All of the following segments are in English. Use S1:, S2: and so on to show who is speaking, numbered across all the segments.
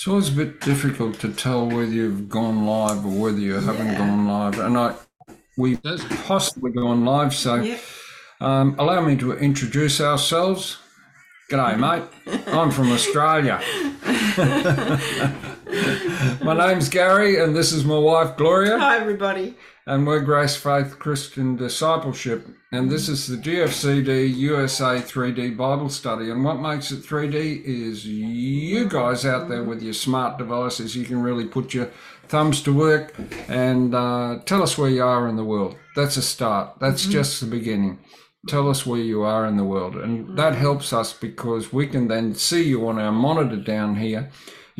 S1: It's always a bit difficult to tell whether you've gone live or whether you haven't
S2: Yeah.
S1: gone live. And I, we've possibly gone live. So
S2: Yep.
S1: um, allow me to introduce ourselves. G'day, mate. I'm from Australia. my name's Gary, and this is my wife, Gloria.
S2: Hi, everybody.
S1: And we're Grace Faith Christian Discipleship. And this is the GFCD USA 3D Bible Study. And what makes it 3D is you guys out there with your smart devices, you can really put your thumbs to work and uh, tell us where you are in the world. That's a start, that's just the beginning. Tell us where you are in the world. And that helps us because we can then see you on our monitor down here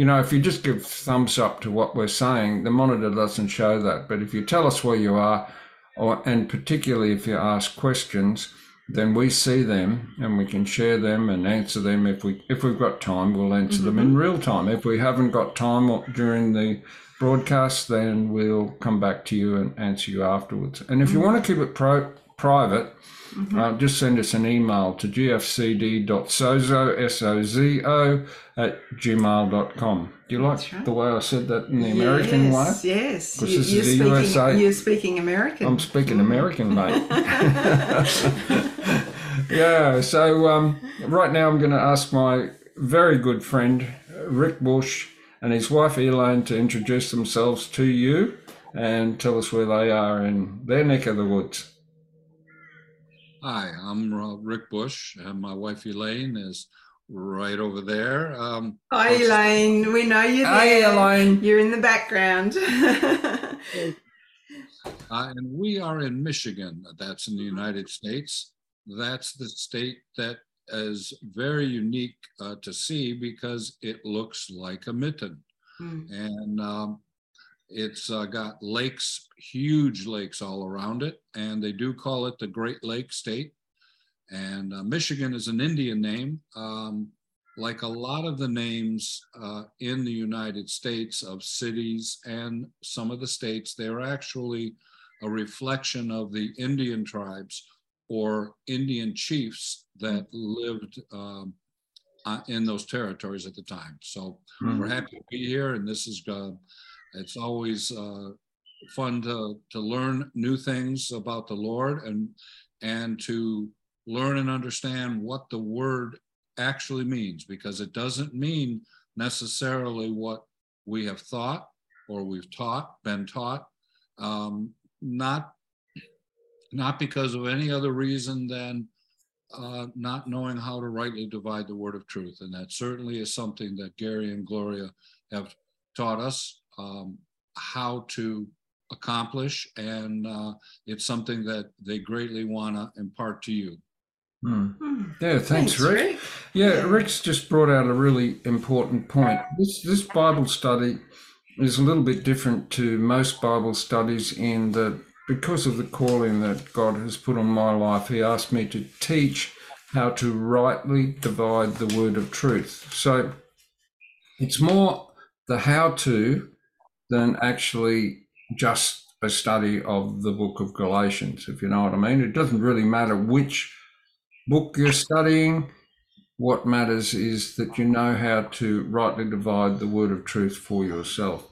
S1: you know, if you just give thumbs up to what we're saying, the monitor doesn't show that. But if you tell us where you are, or and particularly if you ask questions, then we see them and we can share them and answer them. If we if we've got time, we'll answer them in mm-hmm. real time. If we haven't got time or- during the broadcast, then we'll come back to you and answer you afterwards. And if you mm-hmm. want to keep it pro- private, uh, just send us an email to gfcd.sozo, S-O-Z-O, at gmail.com. Do you like
S2: right.
S1: the way I said that in the American way?
S2: yes, Yes,
S1: 'Cause
S2: You,
S1: this is
S2: you're
S1: the
S2: speaking.
S1: USA.
S2: You're speaking American.
S1: I'm speaking American, mate. yeah, so um, right now I'm going to ask my very good friend Rick Bush and his wife Elaine to introduce themselves to you and tell us where they are in their neck of the woods.
S3: Hi, I'm uh, Rick Bush, and my wife Elaine is right over there. Um,
S2: Hi, Elaine. We know you're
S1: Hey,
S2: there.
S1: Elaine.
S2: You're in the background.
S3: uh, and we are in Michigan. That's in the United States. That's the state that is very unique uh, to see because it looks like a mitten.
S2: Hmm.
S3: and um, it's uh, got lakes, huge lakes all around it, and they do call it the Great Lake State. And uh, Michigan is an Indian name, um, like a lot of the names uh, in the United States of cities and some of the states. They're actually a reflection of the Indian tribes or Indian chiefs that lived um, uh, in those territories at the time. So we're happy to be here, and this is uh, it's always uh, fun to to learn new things about the Lord and and to learn and understand what the word actually means because it doesn't mean necessarily what we have thought or we've taught been taught um, not not because of any other reason than uh, not knowing how to rightly divide the word of truth. And that certainly is something that Gary and Gloria have taught us um, how to accomplish. And uh, it's something that they greatly want to impart to you.
S1: Hmm. Yeah, thanks, Rick.
S2: Rick.
S1: Yeah,
S2: Yeah.
S1: Rick's just brought out a really important point. This this Bible study is a little bit different to most Bible studies in that because of the calling that God has put on my life, He asked me to teach how to rightly divide the word of truth. So it's more the how to than actually just a study of the book of Galatians, if you know what I mean. It doesn't really matter which book you're studying. What matters is that you know how to rightly divide the word of truth for yourself.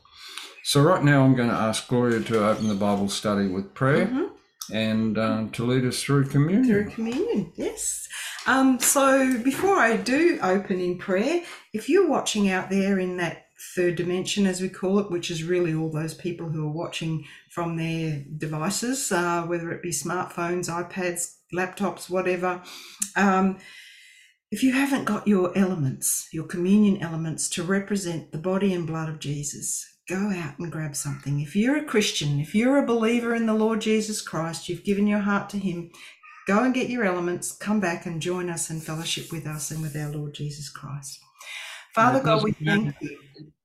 S1: So, right now, I'm going to ask Gloria to open the Bible study with prayer
S2: Mhm.
S1: and uh, to lead us through communion.
S2: Through communion, yes. Um, so before I do open in prayer, if you're watching out there in that third dimension, as we call it, which is really all those people who are watching from their devices, uh, whether it be smartphones, iPads, laptops, whatever. Um, if you haven't got your elements, your communion elements to represent the body and blood of Jesus, go out and grab something. If you're a Christian, if you're a believer in the Lord Jesus Christ, you've given your heart to Him, go and get your elements, come back and join us in fellowship with us and with our Lord Jesus Christ. Father God, we thank you.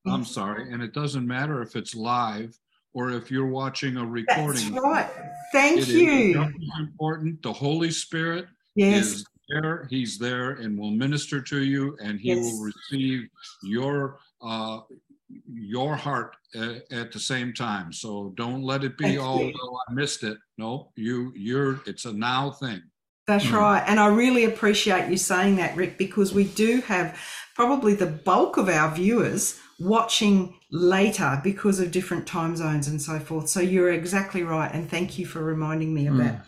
S3: I'm sorry. And it doesn't matter if it's live or if you're watching a recording.
S2: That's right. Thank
S3: It is
S2: you.
S3: as important. The Holy Spirit
S2: Yes.
S3: is there. He's there and will minister to you, and He
S2: Yes.
S3: will receive your uh, your heart uh, at the same time. So don't let it be.
S2: Thank
S3: Oh, I missed it. No, you you're. It's a now thing.
S2: That's
S1: Mm.
S2: right. And I really appreciate you saying that, Rick, because we do have probably the bulk of our viewers watching later because of different time zones and so forth. So you're exactly right. And thank you for reminding me of
S1: Mm.
S2: that.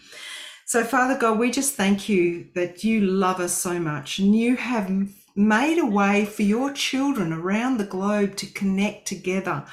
S2: So, Father God, we just thank you that you love us so much and you have made a way for your children around the globe to connect together.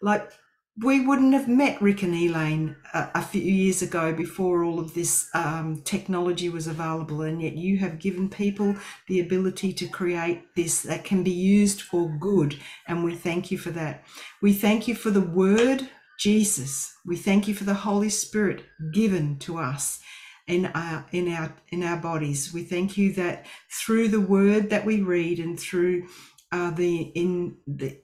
S2: Like we wouldn't have met Rick and Elaine a, a few years ago before all of this um, technology was available, and yet you have given people the ability to create this that can be used for good, and we thank you for that. We thank you for the Word, Jesus. We thank you for the Holy Spirit given to us in our in our in our bodies. We thank you that through the Word that we read and through uh, the in the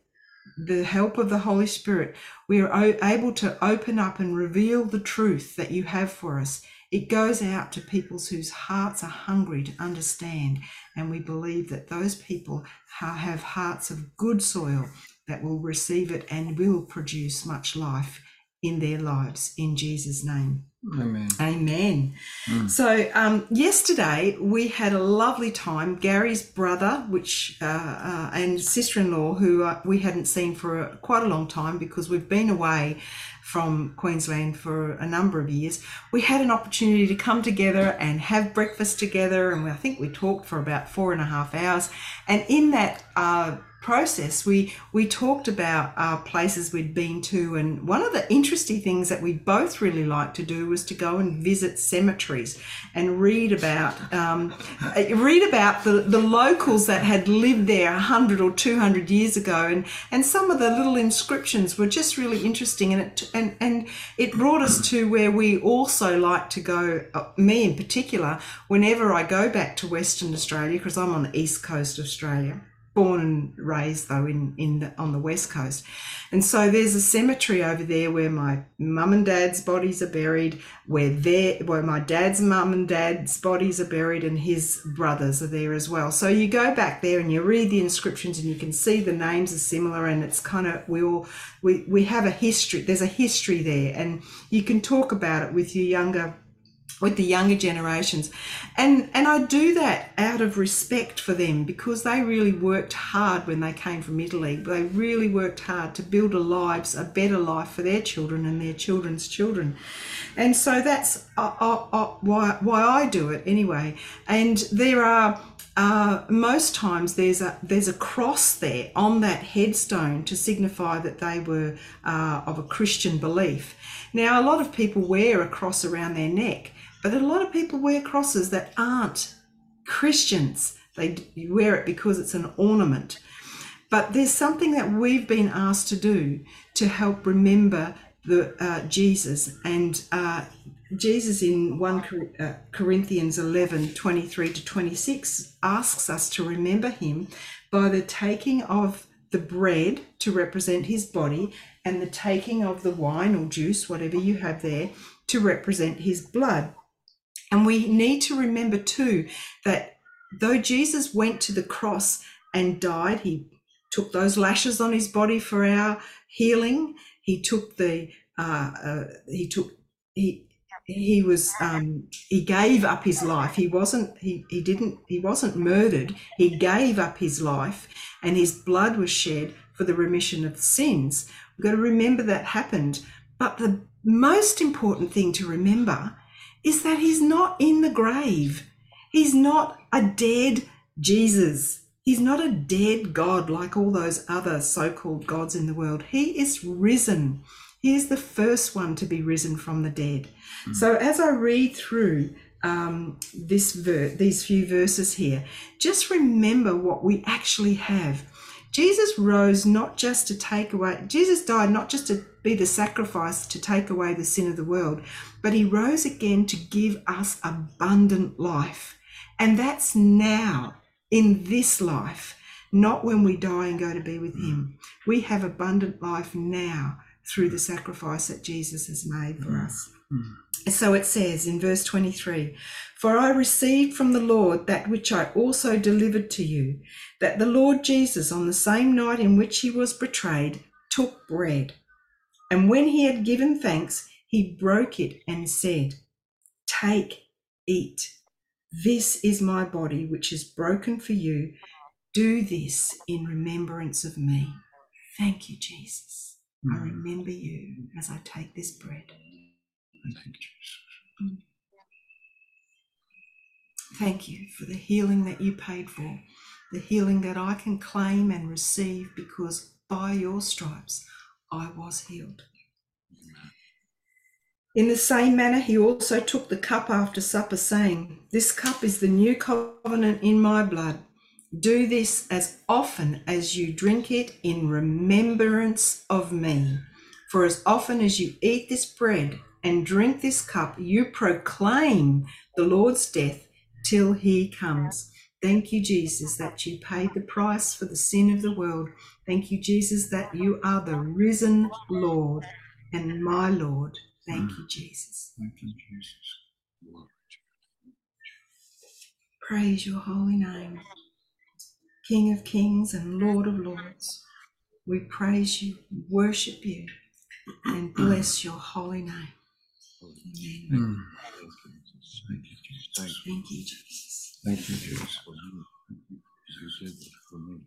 S2: the help of the Holy Spirit, we are able to open up and reveal the truth that you have for us. It goes out to people whose hearts are hungry to understand, and we believe that those people have hearts of good soil that will receive it and will produce much life in their lives. In Jesus' name.
S1: Amen.
S2: Amen.
S1: Mm.
S2: So um, yesterday we had a lovely time. Gary's brother, which uh, uh, and sister-in-law, who uh, we hadn't seen for a, quite a long time because we've been away from Queensland for a number of years. We had an opportunity to come together and have breakfast together, and I think we talked for about four and a half hours. And in that uh, process, we we talked about uh, places we'd been to, and one of the interesting things that we both really liked to do was to go and visit cemeteries and read about um, uh, read about the, the locals that had lived there a hundred or two hundred years ago, and and some of the little inscriptions were just really interesting, and it and and it brought us to where we also like to go. Uh, me in particular, whenever I go back to Western Australia, because I'm on the east coast of Australia born and raised though in in the, on the west coast. And so there's a cemetery over there where my mum and dad's bodies are buried where there where my dad's mum and dad's bodies are buried and his brothers are there as well. So you go back there and you read the inscriptions and you can see the names are similar and it's kind of we all we we have a history there's a history there. And you can talk about it with your younger with the younger generations. And and I do that out of respect for them because they really worked hard when they came from Italy. They really worked hard to build a lives a better life for their children and their children's children. And so that's uh, uh, uh, why why I do it anyway. And there are uh, most times there's a there's a cross there on that headstone to signify that they were uh, of a Christian belief. Now a lot of people wear a cross around their neck, but a lot of people wear crosses that aren't Christians. They wear it because it's an ornament. But there's something that we've been asked to do to help remember the uh, Jesus and uh, Jesus in 1 Cor- uh, Corinthians 11 23 to 26 asks us to remember him by the taking of the bread to represent his body and the taking of the wine or juice, whatever you have there, to represent his blood. And we need to remember too that though Jesus went to the cross and died, he took those lashes on his body for our healing. He took the uh, uh, he took he he was um, he gave up his life. He wasn't he he didn't he wasn't murdered. He gave up his life, and his blood was shed for the remission of sins. We've got to remember that happened. But the most important thing to remember is that he's not in the grave. He's not a dead Jesus. He's not a dead God like all those other so called gods in the world. He is risen. He is the first one to be risen from the dead. So as I read through um, this ver- these few verses here, just remember what we actually have. Jesus rose not just to take away, Jesus died not just to be the sacrifice to take away the sin of the world, but he rose again to give us abundant life. And that's now in this life, not when we die and go to be with him. Mm. We have abundant life now through the sacrifice that Jesus has made for mm. us. Mm. So it says in verse 23 For I received from the Lord that which I also delivered to you, that the Lord Jesus, on the same night in which he was betrayed, took bread. And when he had given thanks, he broke it and said, Take, eat. This is my body, which is broken for you. Do this in remembrance of me. Thank you, Jesus. I
S1: Mm.
S2: remember you as I take this bread.
S1: Thank you.
S2: Thank you for the healing that you paid for, the healing that I can claim and receive because by your stripes I was healed. In the same manner, he also took the cup after supper, saying, This cup is the new covenant in my blood. Do this as often as you drink it in remembrance of me. For as often as you eat this bread and drink this cup, you proclaim the Lord's death till he comes. Thank you, Jesus, that you paid the price for the sin of the world. Thank you, Jesus, that you are the risen Lord and my Lord. Thank you, Jesus.
S1: Thank you, Jesus.
S2: Praise your holy name, King of kings and Lord of lords. We praise you, worship you, and bless your holy name.
S3: Thank you, Jesus.
S2: Thank you, Jesus.
S1: You,
S3: you. For me.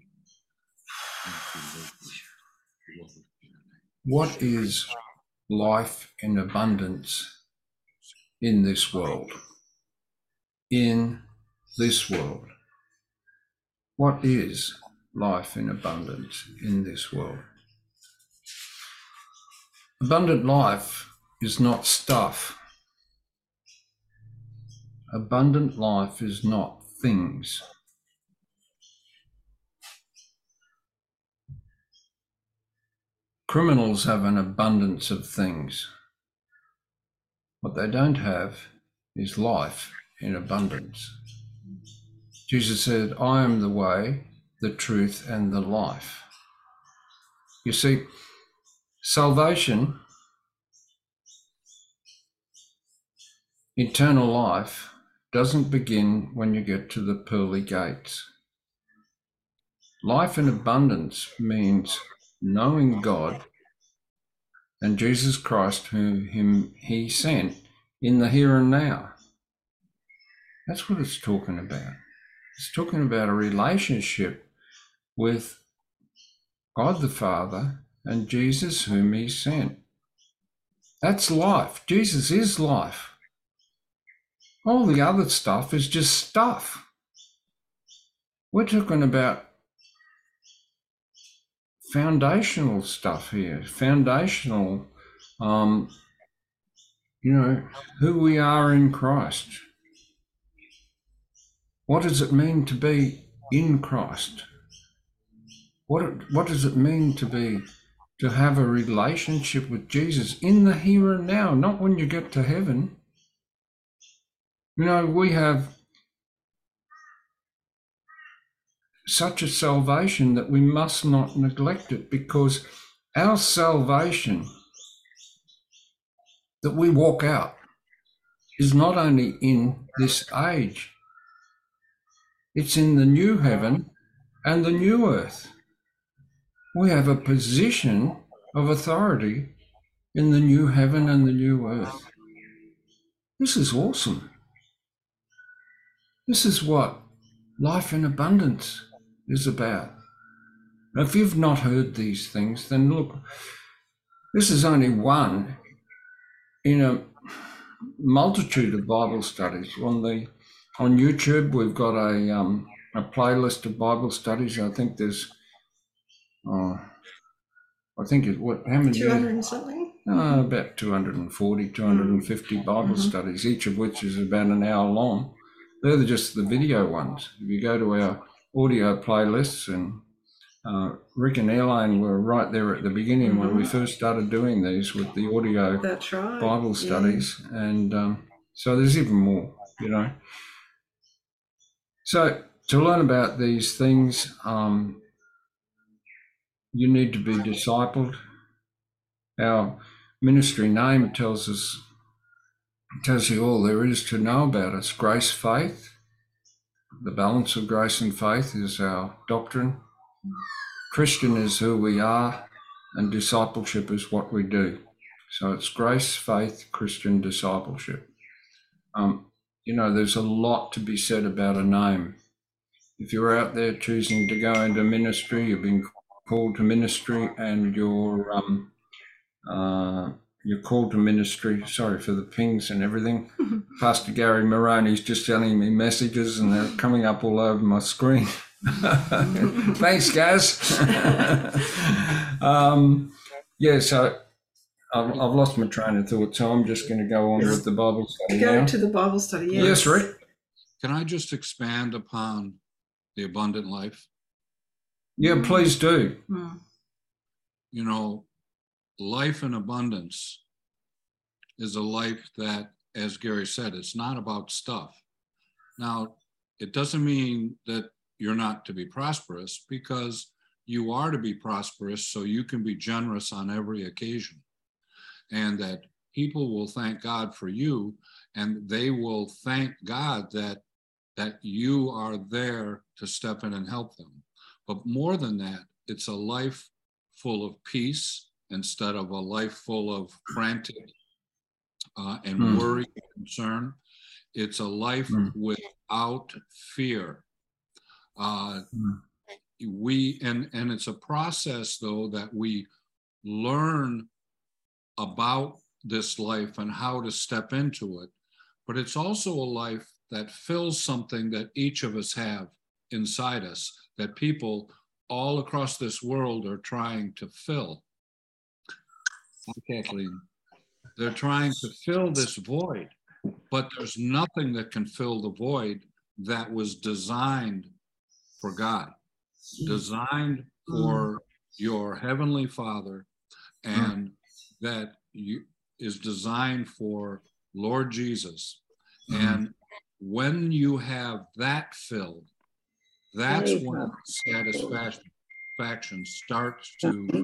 S1: What is life in abundance in this world? In this world. What is life in abundance in this world? Abundant life is not stuff. Abundant life is not things. Criminals have an abundance of things. What they don't have is life in abundance. Jesus said, I am the way, the truth, and the life. You see, salvation, eternal life, doesn't begin when you get to the pearly gates. Life in abundance means knowing God and Jesus Christ, whom him he sent in the here and now. That's what it's talking about. It's talking about a relationship with God the Father and Jesus, whom he sent. That's life. Jesus is life. All the other stuff is just stuff. We're talking about foundational stuff here, foundational, um, you know, who we are in Christ. What does it mean to be in Christ? What, what does it mean to be, to have a relationship with Jesus in the here and now, not when you get to heaven? You know, we have such a salvation that we must not neglect it because our salvation that we walk out is not only in this age, it's in the new heaven and the new earth. We have a position of authority in the new heaven and the new earth. This is awesome. This is what life in abundance is about. If you've not heard these things, then look, this is only one in a multitude of Bible studies. On the on YouTube, we've got a um, a playlist of Bible studies. I think there's, oh, I think it what how many?
S2: 200 and something?
S1: Uh, about 240, 250 Bible
S2: Mhm.
S1: studies, each of which is about an hour long. They're just the video ones. If you go to our audio playlists, and uh, Rick and Elaine were right there at the beginning when we
S2: Mhm.
S1: first started doing these with the audio
S2: right.
S1: Bible
S2: yeah.
S1: studies, and um, so there's even more, you know. So to learn about these things, um, you need to be discipled. Our ministry name tells us tells you all there is to know about us. Grace, faith. The balance of grace and faith is our doctrine. Christian is who we are, and discipleship is what we do. So it's grace, faith, Christian discipleship. Um, you know, there's a lot to be said about a name. If you're out there choosing to go into ministry, you've been called to ministry, and you're um, uh, you're called to ministry. Sorry for the pings and everything. Pastor Gary Moroney's just sending me messages, and they're coming up all over my screen. Thanks, guys. um, yeah, so I've, I've lost my train of thought, so I'm just going to go on with the Bible study
S2: Go
S1: now.
S2: to the Bible study. Yes,
S1: Yes, Rick.
S3: Can I just expand upon the abundant life?
S1: Yeah, please do.
S2: Mm.
S3: You know, life in abundance is a life that, as Gary said, it's not about stuff. Now, it doesn't mean that you're not to be prosperous because you are to be prosperous so you can be generous on every occasion. And that people will thank God for you and they will thank God that that you are there to step in and help them. But more than that, it's a life full of peace instead of a life full of frantic uh, and
S1: Mm.
S3: worry and concern. It's a life
S1: Mm.
S3: without fear. Uh,
S1: Mm.
S3: we and and it's a process though that we learn about this life and how to step into it but it's also a life that fills something that each of us have inside us that people all across this world are trying to fill kathleen they're trying to fill this void but there's nothing that can fill the void that was designed for god designed for your heavenly father and that you is designed for lord jesus. And when you have that filled that's when satisfaction starts to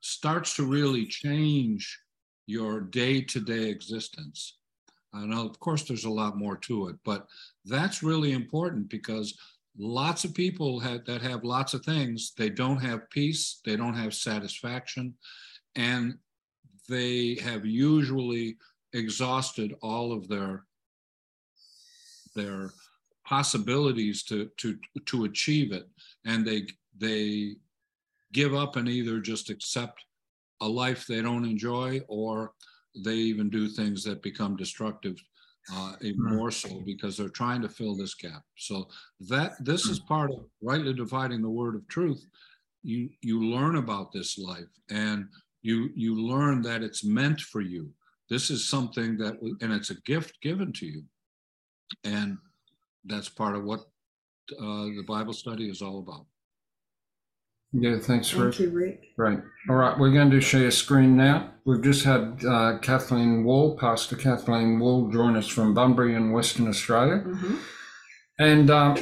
S3: starts to really change your day-to-day existence. I know of course there's a lot more to it but that's really important because lots of people have, that have lots of things they don't have peace they don't have satisfaction and they have usually exhausted all of their their possibilities to to to achieve it. And they they give up and either just accept a life they don't enjoy or they even do things that become destructive uh, even
S1: Mm.
S3: more so because they're trying to fill this gap. So that this is part of rightly dividing the word of truth. You you learn about this life and you you learn that it's meant for you. This is something that and it's a gift given to you. And that's part of what uh, the bible study is all about
S1: Yeah, thanks, Rick.
S2: Thank you, Rick.
S1: Great. All right, we're going to share screen now. We've just had uh, Kathleen Wall, Pastor Kathleen Wall, join us from Bunbury in Western Australia.
S2: hmm
S1: And um,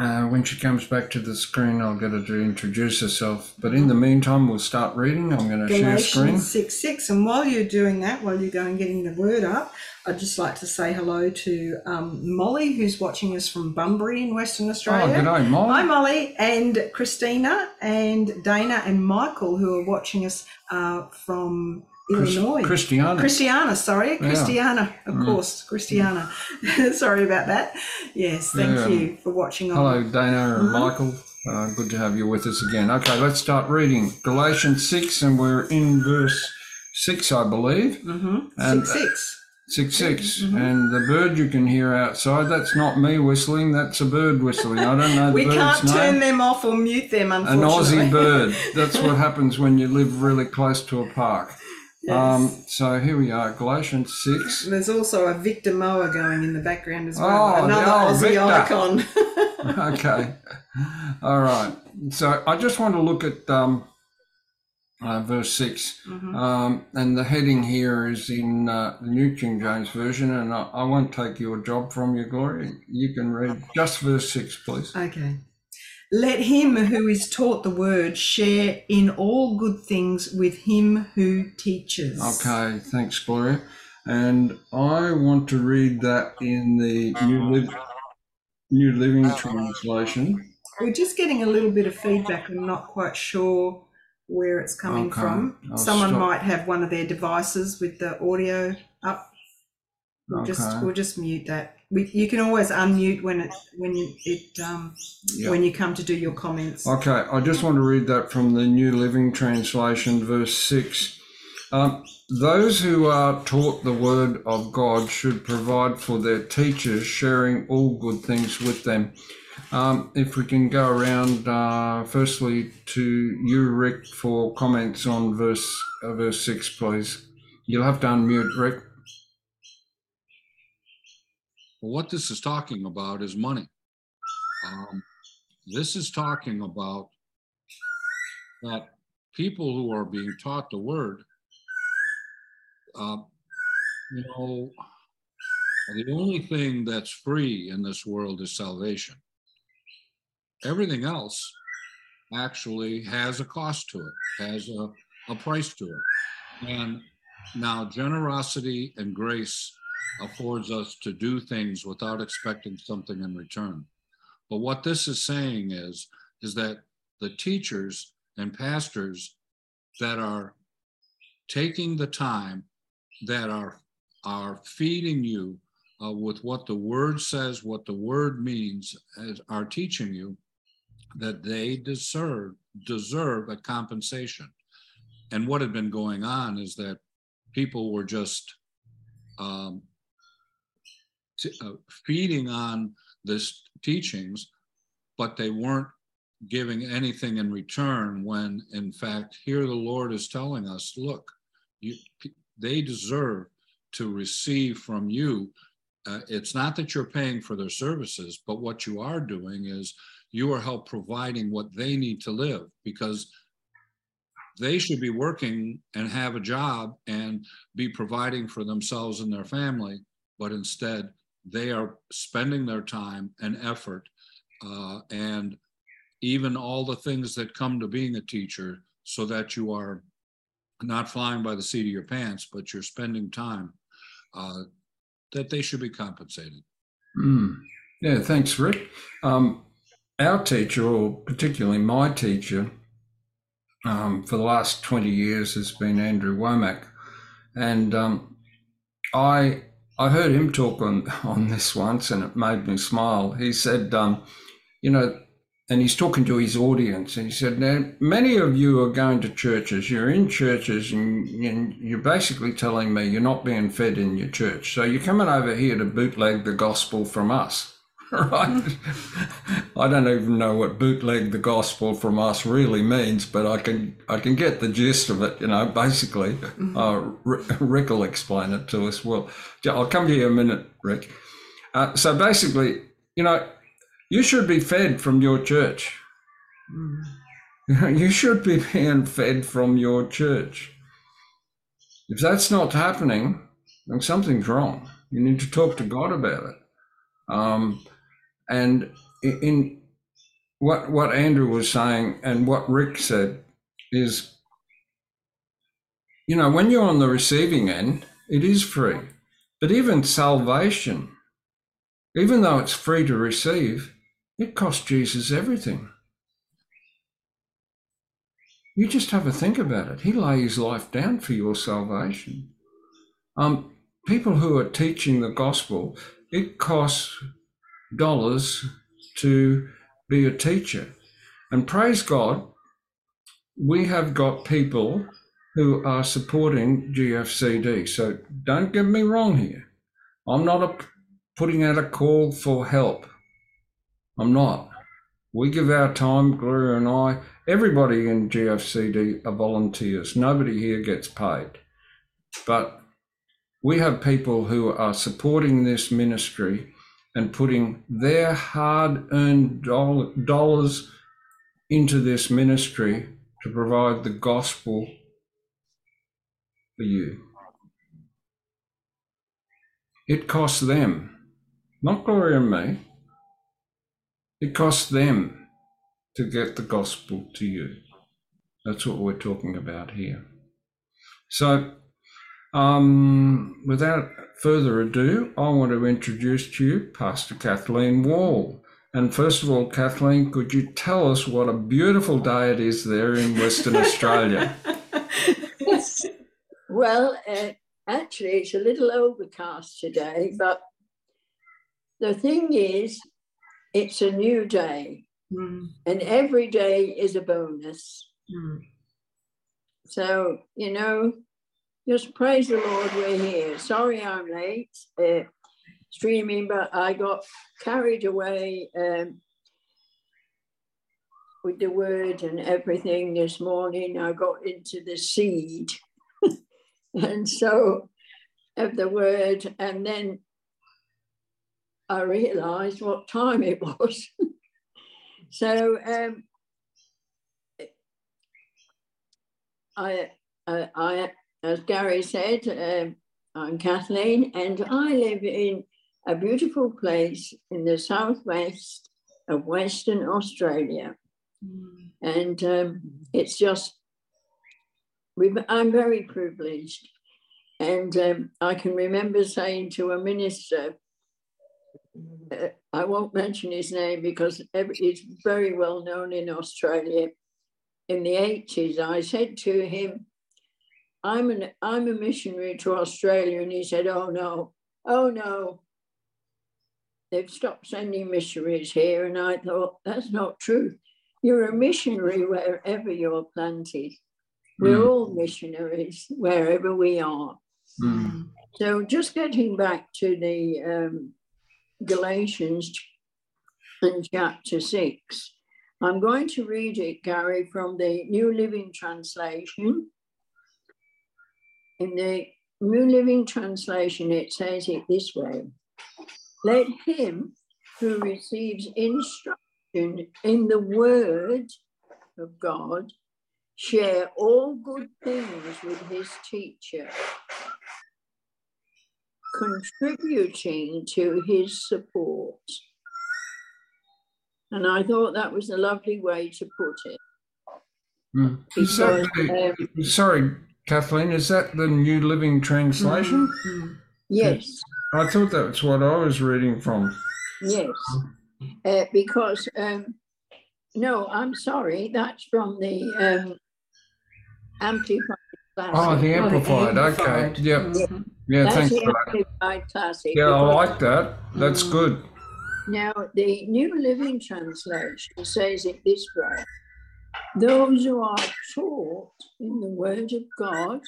S1: uh, when she comes back to the screen, I'll get her to introduce herself. But in the meantime, we'll start reading. I'm going to share screen.
S2: 6 6. And while you're doing that, while you're going getting the word up, I'd just like to say hello to um, Molly, who's watching us from Bunbury in Western
S1: Oh,
S2: Australia.
S1: good day,
S2: Hi,
S1: Molly.
S2: Molly, and Christina, and Dana, and Michael, who are watching us uh, from Illinois.
S1: Christiana.
S2: Christiana, sorry,
S1: Yeah.
S2: Christiana, of
S1: Mm.
S2: course, Christiana. sorry about that. Yes, thank
S1: Yeah.
S2: you for watching. on-
S1: Hello, Dana and. Michael. Uh, good to have you with us again. Okay, let's start reading Galatians 6, and we're in verse 6, I believe.
S2: Mhm.
S1: And-
S2: Six six.
S1: 6 6.
S2: Mhm.
S1: And the bird you can hear outside, that's not me whistling, that's a bird whistling. I don't know the
S2: We can't
S1: name.
S2: turn them off or mute them, unfortunately. An.
S1: Aussie bird. That's what happens when you live really close to a park.
S2: Yes.
S1: Um, so here we are, Galatians 6.
S2: There's also a Victa mower going in the background as well.
S1: Oh,
S2: Another Aussie
S1: Victa.
S2: icon.
S1: okay. All right. So I just want to look at um, uh, verse 6.
S2: Mhm.
S1: Um, and the heading here is in uh, the New King James Version, and I, I won't take your job from you, Gloria. You can read just verse 6, please.
S2: Okay. Let him who is taught the word share in all good things with him who teaches.
S1: Okay, thanks, Gloria. And I want to read that in the New, Liv- New Living Translation.
S2: We're just getting a little bit of feedback. I'm not quite sure where it's coming
S1: Okay,
S2: from.
S1: I'll
S2: Someone
S1: stop.
S2: might have one of their devices with the audio up. We'll just we'll just mute that. We, you can always unmute when it when it um,
S1: Yeah.
S2: when you come to do your comments.
S1: Okay, I just want to read that from the New Living Translation, verse 6. Um, Those who are taught the word of God should provide for their teachers, sharing all good things with them. Um, if we can go around, uh, firstly to you, Rick, for comments on verse uh, verse six, please. You'll have to unmute, Rick.
S3: Well, what this is talking about is money. Um, this is talking about that people who are being taught the word, uh, you know, the only thing that's free in this world is salvation. Everything else actually has a cost to it, has a, a price to it. And now, generosity and grace affords us to do things without expecting something in return. But what this is saying is, is that the teachers and pastors that are taking the time, that are are feeding you uh, with what the word says, what the word means, as are teaching you, that they deserve deserve a compensation. And what had been going on is that people were just um, uh, feeding on this teachings, but they weren't giving anything in return. When in fact, here the Lord is telling us, look, you, they deserve to receive from you. Uh, it's not that you're paying for their services, but what you are doing is you are help providing what they need to live because they should be working and have a job and be providing for themselves and their family, but instead they are spending their time and effort uh, and even all the things that come to being a teacher so that you are not flying by the seat of your pants, but you're spending time uh, that they should be compensated.
S1: Mm. Yeah, thanks, Rick. Um, our teacher, or particularly my teacher, um, for the last 20 years has been Andrew Wommack. And um, I I heard him talk on, on this once and it made me smile. He said, um, you know, and he's talking to his audience and he said, now, many of you are going to churches, you're in churches and, and you're basically telling me you're not being fed in your church. So you're coming over here to bootleg the gospel from us. right? I don't even know what bootleg the gospel from us really means, but I can I can get the gist of it. You know, basically, uh, Rick will explain it to us. Well, I'll come to you in a minute, Rick. Uh, so basically, you know, you should be fed from your church. You should be being fed from your church. If that's not happening, then something's wrong. You need to talk to God about it. Um, and in what what Andrew was saying and what Rick said is, you know, when you're on the receiving end, it is free. But even salvation, even though it's free to receive, it cost Jesus everything. You just have a think about it. He laid his life down for your salvation. Um, people who are teaching the gospel, it costs dollars to be a teacher. And praise God, we have got people who are supporting GFCD. So don't get me wrong here. I'm not a, putting out a call for help. I'm not. We give our time, Gloria and I. Everybody in GFCD are volunteers. Nobody here gets paid. But we have people who are supporting this ministry and putting their hard earned dollars into this ministry to provide the gospel for you. It costs them, not Gloria and me, it costs them to get the gospel to you. That's what we're talking about here. So, um, without further ado, I want to introduce to you Pastor Kathleen Wall. And first of all, Kathleen, could you tell us what a beautiful day it is there in Western Australia?
S4: yes. Well, uh, actually, it's a little overcast today, but the thing is, it's a new day,
S2: Mm,
S4: and every day is a bonus.
S2: mm.
S4: So, you know, just praise the Lord, we're here. Sorry I'm late uh, streaming, but I got carried away um, with the word and everything this morning. I got into the seed. and so, of the word, and then I realized what time it was. so, um, I, I, I, as Gary said, um, I'm Kathleen, and I live in a beautiful place in the southwest of Western Australia,
S2: Mm.
S4: and um, it's just I'm very privileged, and um, I can remember saying to a minister. uh, I won't mention his name because every, he's very well known in Australia. In the 80s, I said to him, I'm an I'm a missionary to Australia, and he said, "Oh no, oh no, they've stopped sending missionaries here." And I thought that's not true. You're a missionary wherever you're planted. We're
S1: Mm.
S4: all missionaries wherever we are.
S1: Mm.
S4: So just getting back to the um, Galatians and chapter six, I'm going to read it, Gary, from the New Living Translation. In the New Living Translation, it says it this way Let him who receives instruction in the word of God share all good things with his teacher, contributing to his support. And I thought that was a lovely way to put it.
S1: Mm.
S4: Because,
S1: the-
S4: um,
S1: sorry, Kathleen, is that the New Living Translation?
S2: Mm.
S4: yes,
S1: I thought that's what I was reading from.
S4: yes. Uh, because, um, no, I'm sorry, that's from the um, Amplified Classic.
S1: Oh, the
S2: Oh, the
S1: amplified. Okay.
S2: Amplified.
S1: Yep.
S2: Mhm.
S1: Yeah,
S4: That's
S1: thanks
S4: the
S1: for that.
S4: Amplified Classic.
S1: Yeah, I like that. That's
S2: Mm.
S1: good.
S4: Now, the New Living Translation says it this way Those who are taught in the Word of God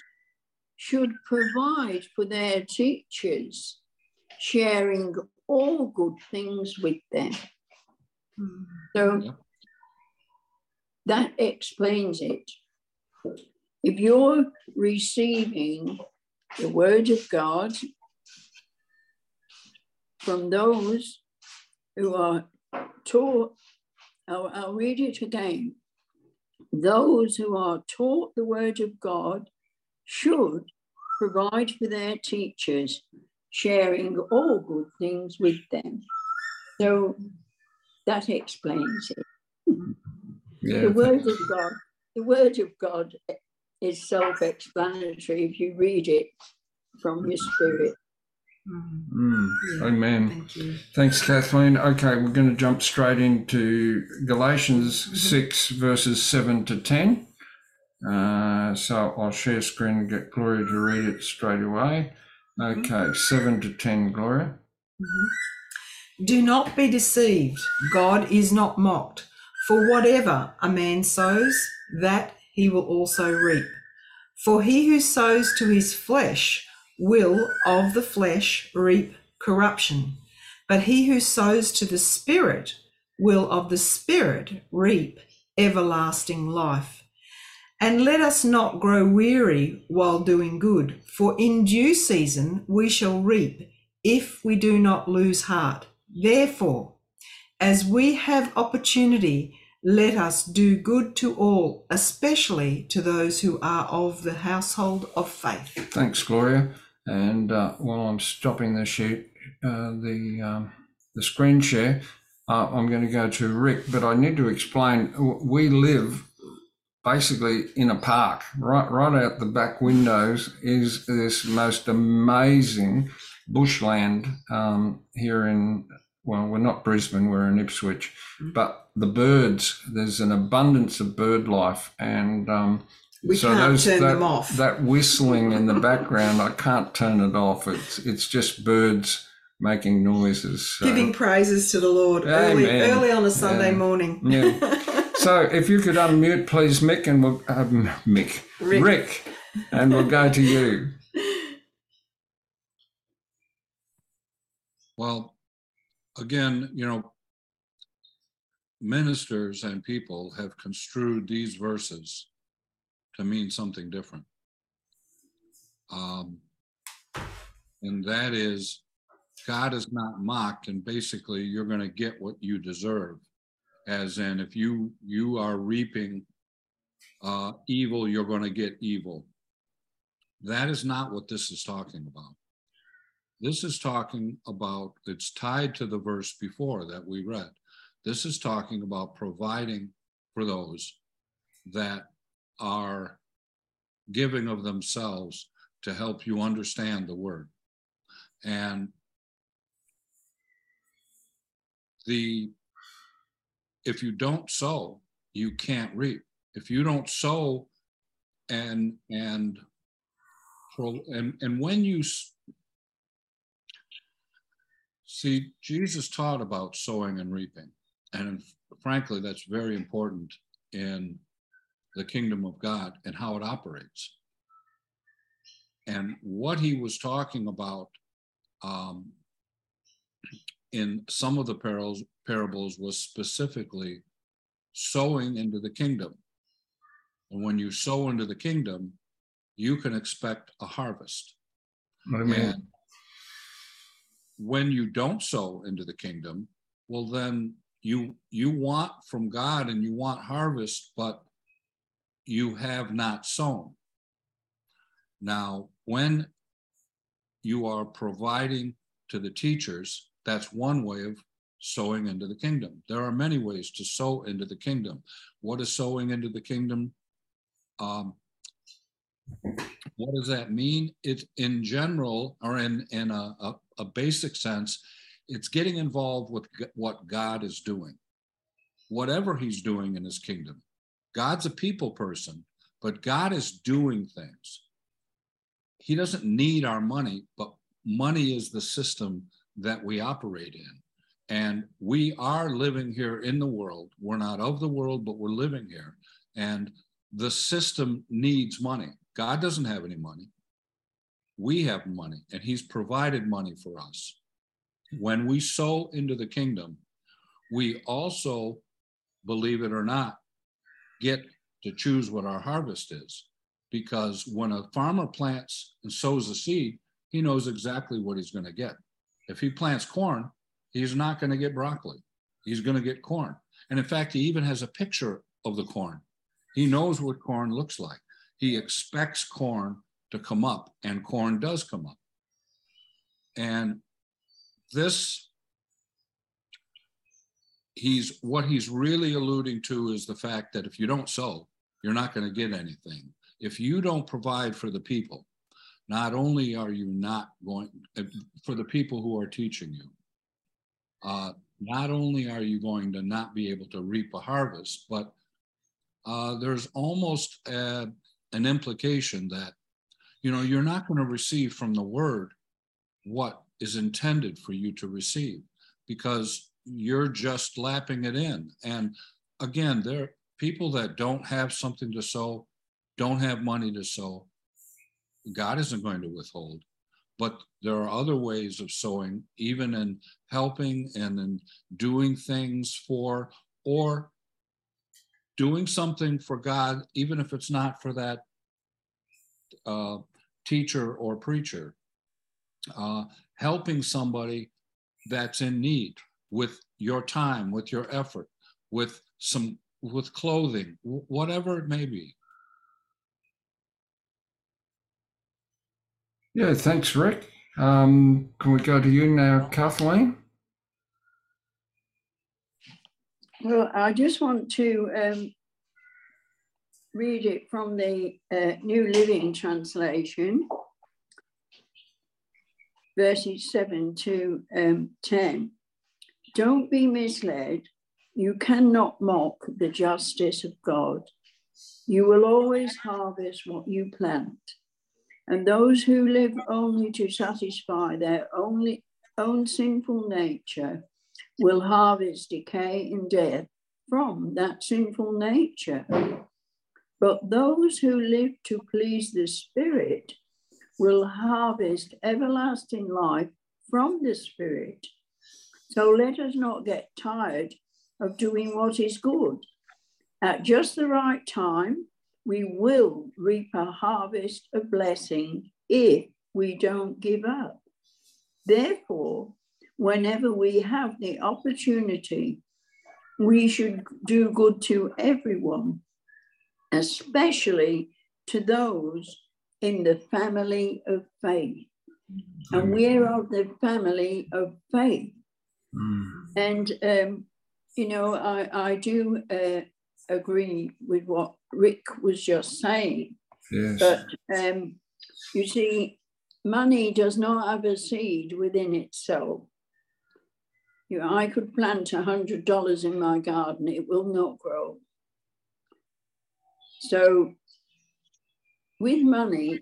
S4: should provide for their teachers, sharing all good things with them. So
S3: Yeah.
S4: that explains it. If you're receiving the Word of God from those who are taught, I'll, I'll read it again. Those who are taught the Word of God should provide for their teachers, sharing all good things with them. So that explains it.
S1: Yeah.
S4: The Word of God, the Word of God is self-explanatory if you read it from your spirit.
S2: Mm.
S1: Mm.
S2: Yeah.
S1: Amen.
S2: Thank you.
S1: Thanks, Kathleen. Okay, we're going to jump straight into Galatians
S2: Mhm.
S1: 6, verses 7 to 10. Uh, so I'll share screen and get Gloria to read it straight away. Okay, 7 to 10, Gloria.
S2: Mhm. Do not be deceived. God is not mocked. For whatever a man sows, that he will also reap. For he who sows to his flesh will of the flesh reap corruption, but he who sows to the Spirit will of the Spirit reap everlasting life. And let us not grow weary while doing good, for in due season we shall reap if we do not lose heart. Therefore, as we have opportunity, let us do good to all, especially to those who are of the household of faith.
S1: Thanks, Gloria. And uh, while I'm stopping the sheet, uh, the um, the screen share, uh, I'm going to go to Rick. But I need to explain. We live basically in a park. Right, right out the back windows is this most amazing bushland um, here in. Well, we're not Brisbane. We're in Ipswich,
S2: Mm.
S1: but the birds. There's an abundance of bird life, and um,
S2: We can't turn
S1: that,
S2: them off.
S1: That whistling in the background, I can't turn it off. It's it's just birds making noises.
S2: So. Giving praises to the Lord early, early on a Sunday
S1: yeah.
S2: morning.
S1: Yeah. so if you could unmute, please, Mick, and we'll um, Mick, Rick. Rick, and we'll go to you.
S3: Well, again, you know, ministers and people have construed these verses to mean something different. Um, and that is God is not mocked, and basically you're going to get what you deserve. As in, if you you are reaping uh, evil, you're going to get evil. That is not what this is talking about. This is talking about, it's tied to the verse before that we read. This is talking about providing for those that are giving of themselves to help you understand the word. And the if you don't sow, you can't reap. If you don't sow and and and and when you see Jesus taught about sowing and reaping, and frankly, that's very important in the kingdom of God and how it operates. And what he was talking about um, in some of the parables, parables was specifically sowing into the kingdom. And when you sow into the kingdom, you can expect a harvest.
S1: Amen. And
S3: when you don't sow into the kingdom, well then you you want from God and you want harvest, but you have not sown. Now, when you are providing to the teachers, that's one way of sowing into the kingdom. There are many ways to sow into the kingdom. What is sowing into the kingdom? Um, what does that mean? It in general, or in in a, a, a basic sense, it's getting involved with what God is doing, whatever He's doing in His kingdom. God's a people person, but God is doing things. He doesn't need our money, but money is the system that we operate in. And we are living here in the world. We're not of the world, but we're living here. And the system needs money. God doesn't have any money. We have money, and He's provided money for us. When we sow into the kingdom, we also, believe it or not, get to choose what our harvest is. Because when a farmer plants and sows a seed, he knows exactly what he's going to get. If he plants corn, he's not going to get broccoli. He's going to get corn. And in fact, he even has a picture of the corn. He knows what corn looks like. He expects corn to come up, and corn does come up. And this, he's what he's really alluding to is the fact that if you don't sow, you're not going to get anything. If you don't provide for the people, not only are you not going uh, for the people who are teaching you, uh, not only are you going to not be able to reap a harvest, but uh, there's almost a, an implication that you know you're not going to receive from the word what is intended for you to receive because you're just lapping it in and again there are people that don't have something to sow don't have money to sow God isn't going to withhold. But there are other ways of sowing, even in helping and in doing things for, or doing something for God, even if it's not for that uh, teacher or preacher. Uh, helping somebody that's in need with your time, with your effort, with some with clothing, whatever it may be.
S1: Yeah, thanks, Rick. Um, can we go to you now, Kathleen?
S4: Well, I just want to um, read it from the uh, New Living Translation, verses 7 to um, 10. Don't be misled. You cannot mock the justice of God. You will always harvest what you plant. And those who live only to satisfy their only own sinful nature will harvest decay and death from that sinful nature. But those who live to please the Spirit will harvest everlasting life from the Spirit. So let us not get tired of doing what is good. At just the right time, we will reap a harvest of blessing if we don't give up. Therefore, whenever we have the opportunity, we should do good to everyone, especially to those in the family of faith. And we're of the family of faith. Mm. And, um, you know, I, I do uh, agree with what Rick was just saying. Yes. But um, you see, money does not have a seed within itself. You know, I could plant a hundred dollars in my garden, it will not grow. So with money,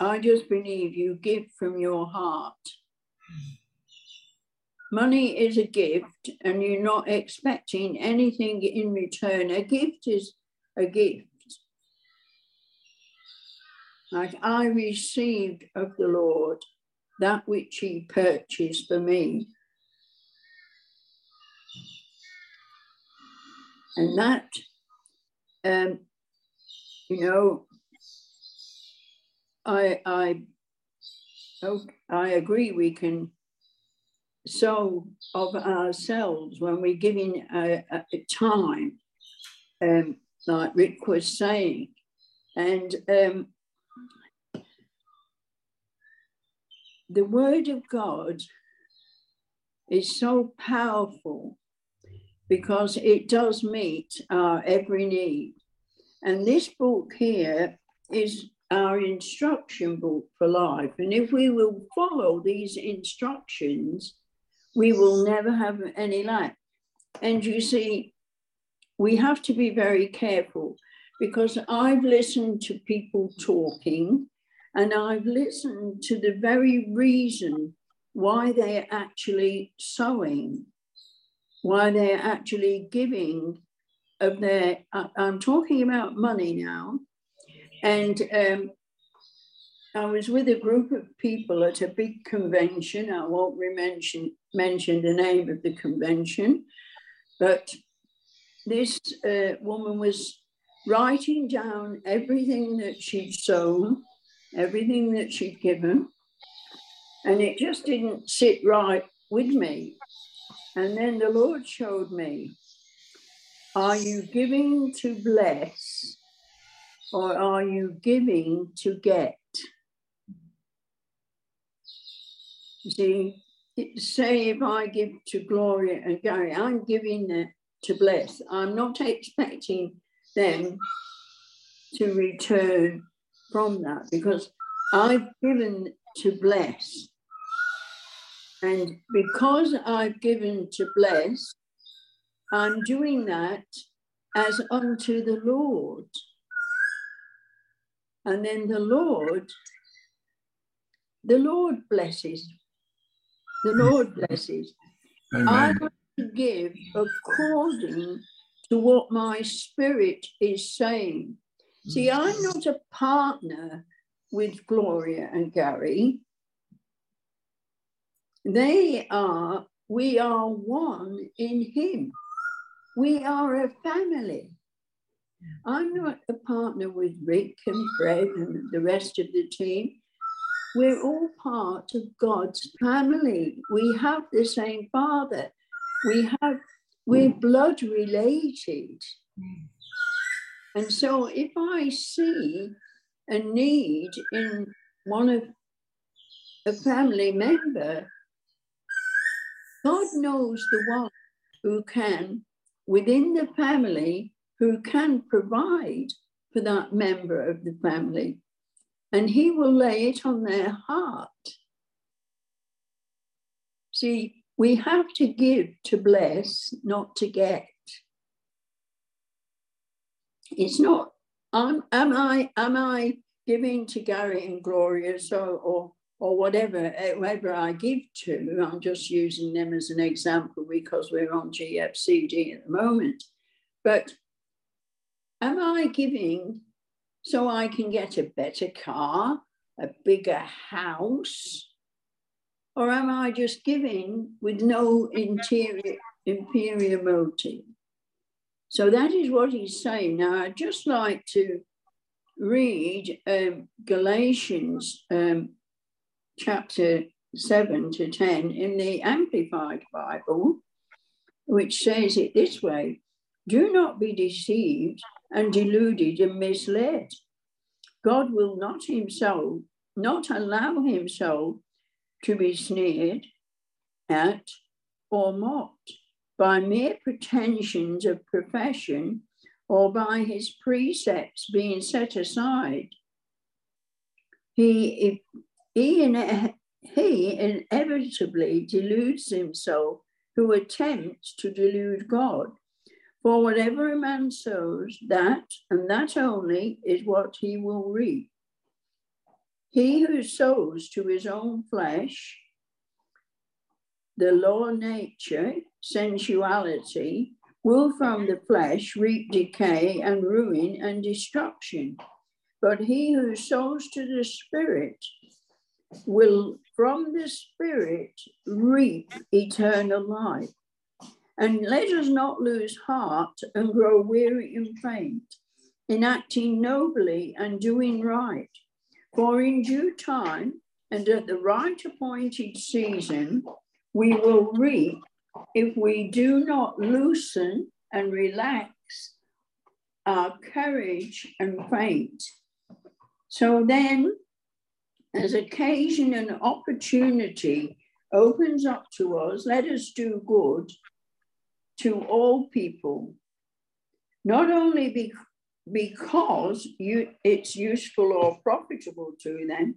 S4: I just believe you give from your heart. Money is a gift, and you're not expecting anything in return. A gift is a gift. Like I received of the Lord that which He purchased for me. And that, um, you know, I, I, I agree we can sow of ourselves when we're giving a, a time, um, like Rick was saying. And um, the Word of God is so powerful because it does meet our every need. And this book here is our instruction book for life. And if we will follow these instructions, we will never have any lack. And you see, we have to be very careful because I've listened to people talking and I've listened to the very reason why they're actually sowing why they're actually giving of their, I'm talking about money now. And um, I was with a group of people at a big convention. I won't mention, mention the name of the convention, but this uh, woman was writing down everything that she'd sown, everything that she'd given, and it just didn't sit right with me. And then the Lord showed me Are you giving to bless or are you giving to get? See, say if I give to Gloria and Gary, I'm giving to bless. I'm not expecting them to return from that because I've given to bless. And because I've given to bless, I'm doing that as unto the Lord. And then the Lord, the Lord blesses. The Lord blesses. Amen. I have to give according to what my spirit is saying. See, I'm mm. not a partner with Gloria and Gary. They are, we are one in Him. We are a family. I'm not a partner with Rick and Fred and the rest of the team. We're all part of God's family. We have the same Father. We have, we're blood related. And so if I see a need in one of a family member, God knows the one who can, within the family, who can provide for that member of the family. And he will lay it on their heart. See, we have to give to bless, not to get. it's not. I'm, am I? Am I giving to Gary and Gloria so or or whatever whoever I give to? I'm just using them as an example because we're on GFCD at the moment. But am I giving so I can get a better car, a bigger house? Or am I just giving with no interior, inferior motive? So that is what he's saying. Now, I'd just like to read um, Galatians um, chapter 7 to 10 in the Amplified Bible, which says it this way Do not be deceived and deluded and misled. God will not himself, not allow himself to be sneered at or mocked by mere pretensions of profession or by his precepts being set aside. He, he, he inevitably deludes himself who attempts to delude God. For whatever a man sows, that and that only is what he will reap. He who sows to his own flesh, the law nature, sensuality, will from the flesh reap decay and ruin and destruction. But he who sows to the Spirit will from the Spirit reap eternal life. And let us not lose heart and grow weary and faint in acting nobly and doing right. For in due time and at the right appointed season, we will reap if we do not loosen and relax our courage and faint. So then, as occasion and opportunity opens up to us, let us do good to all people, not only be, because you, it's useful or profitable to them,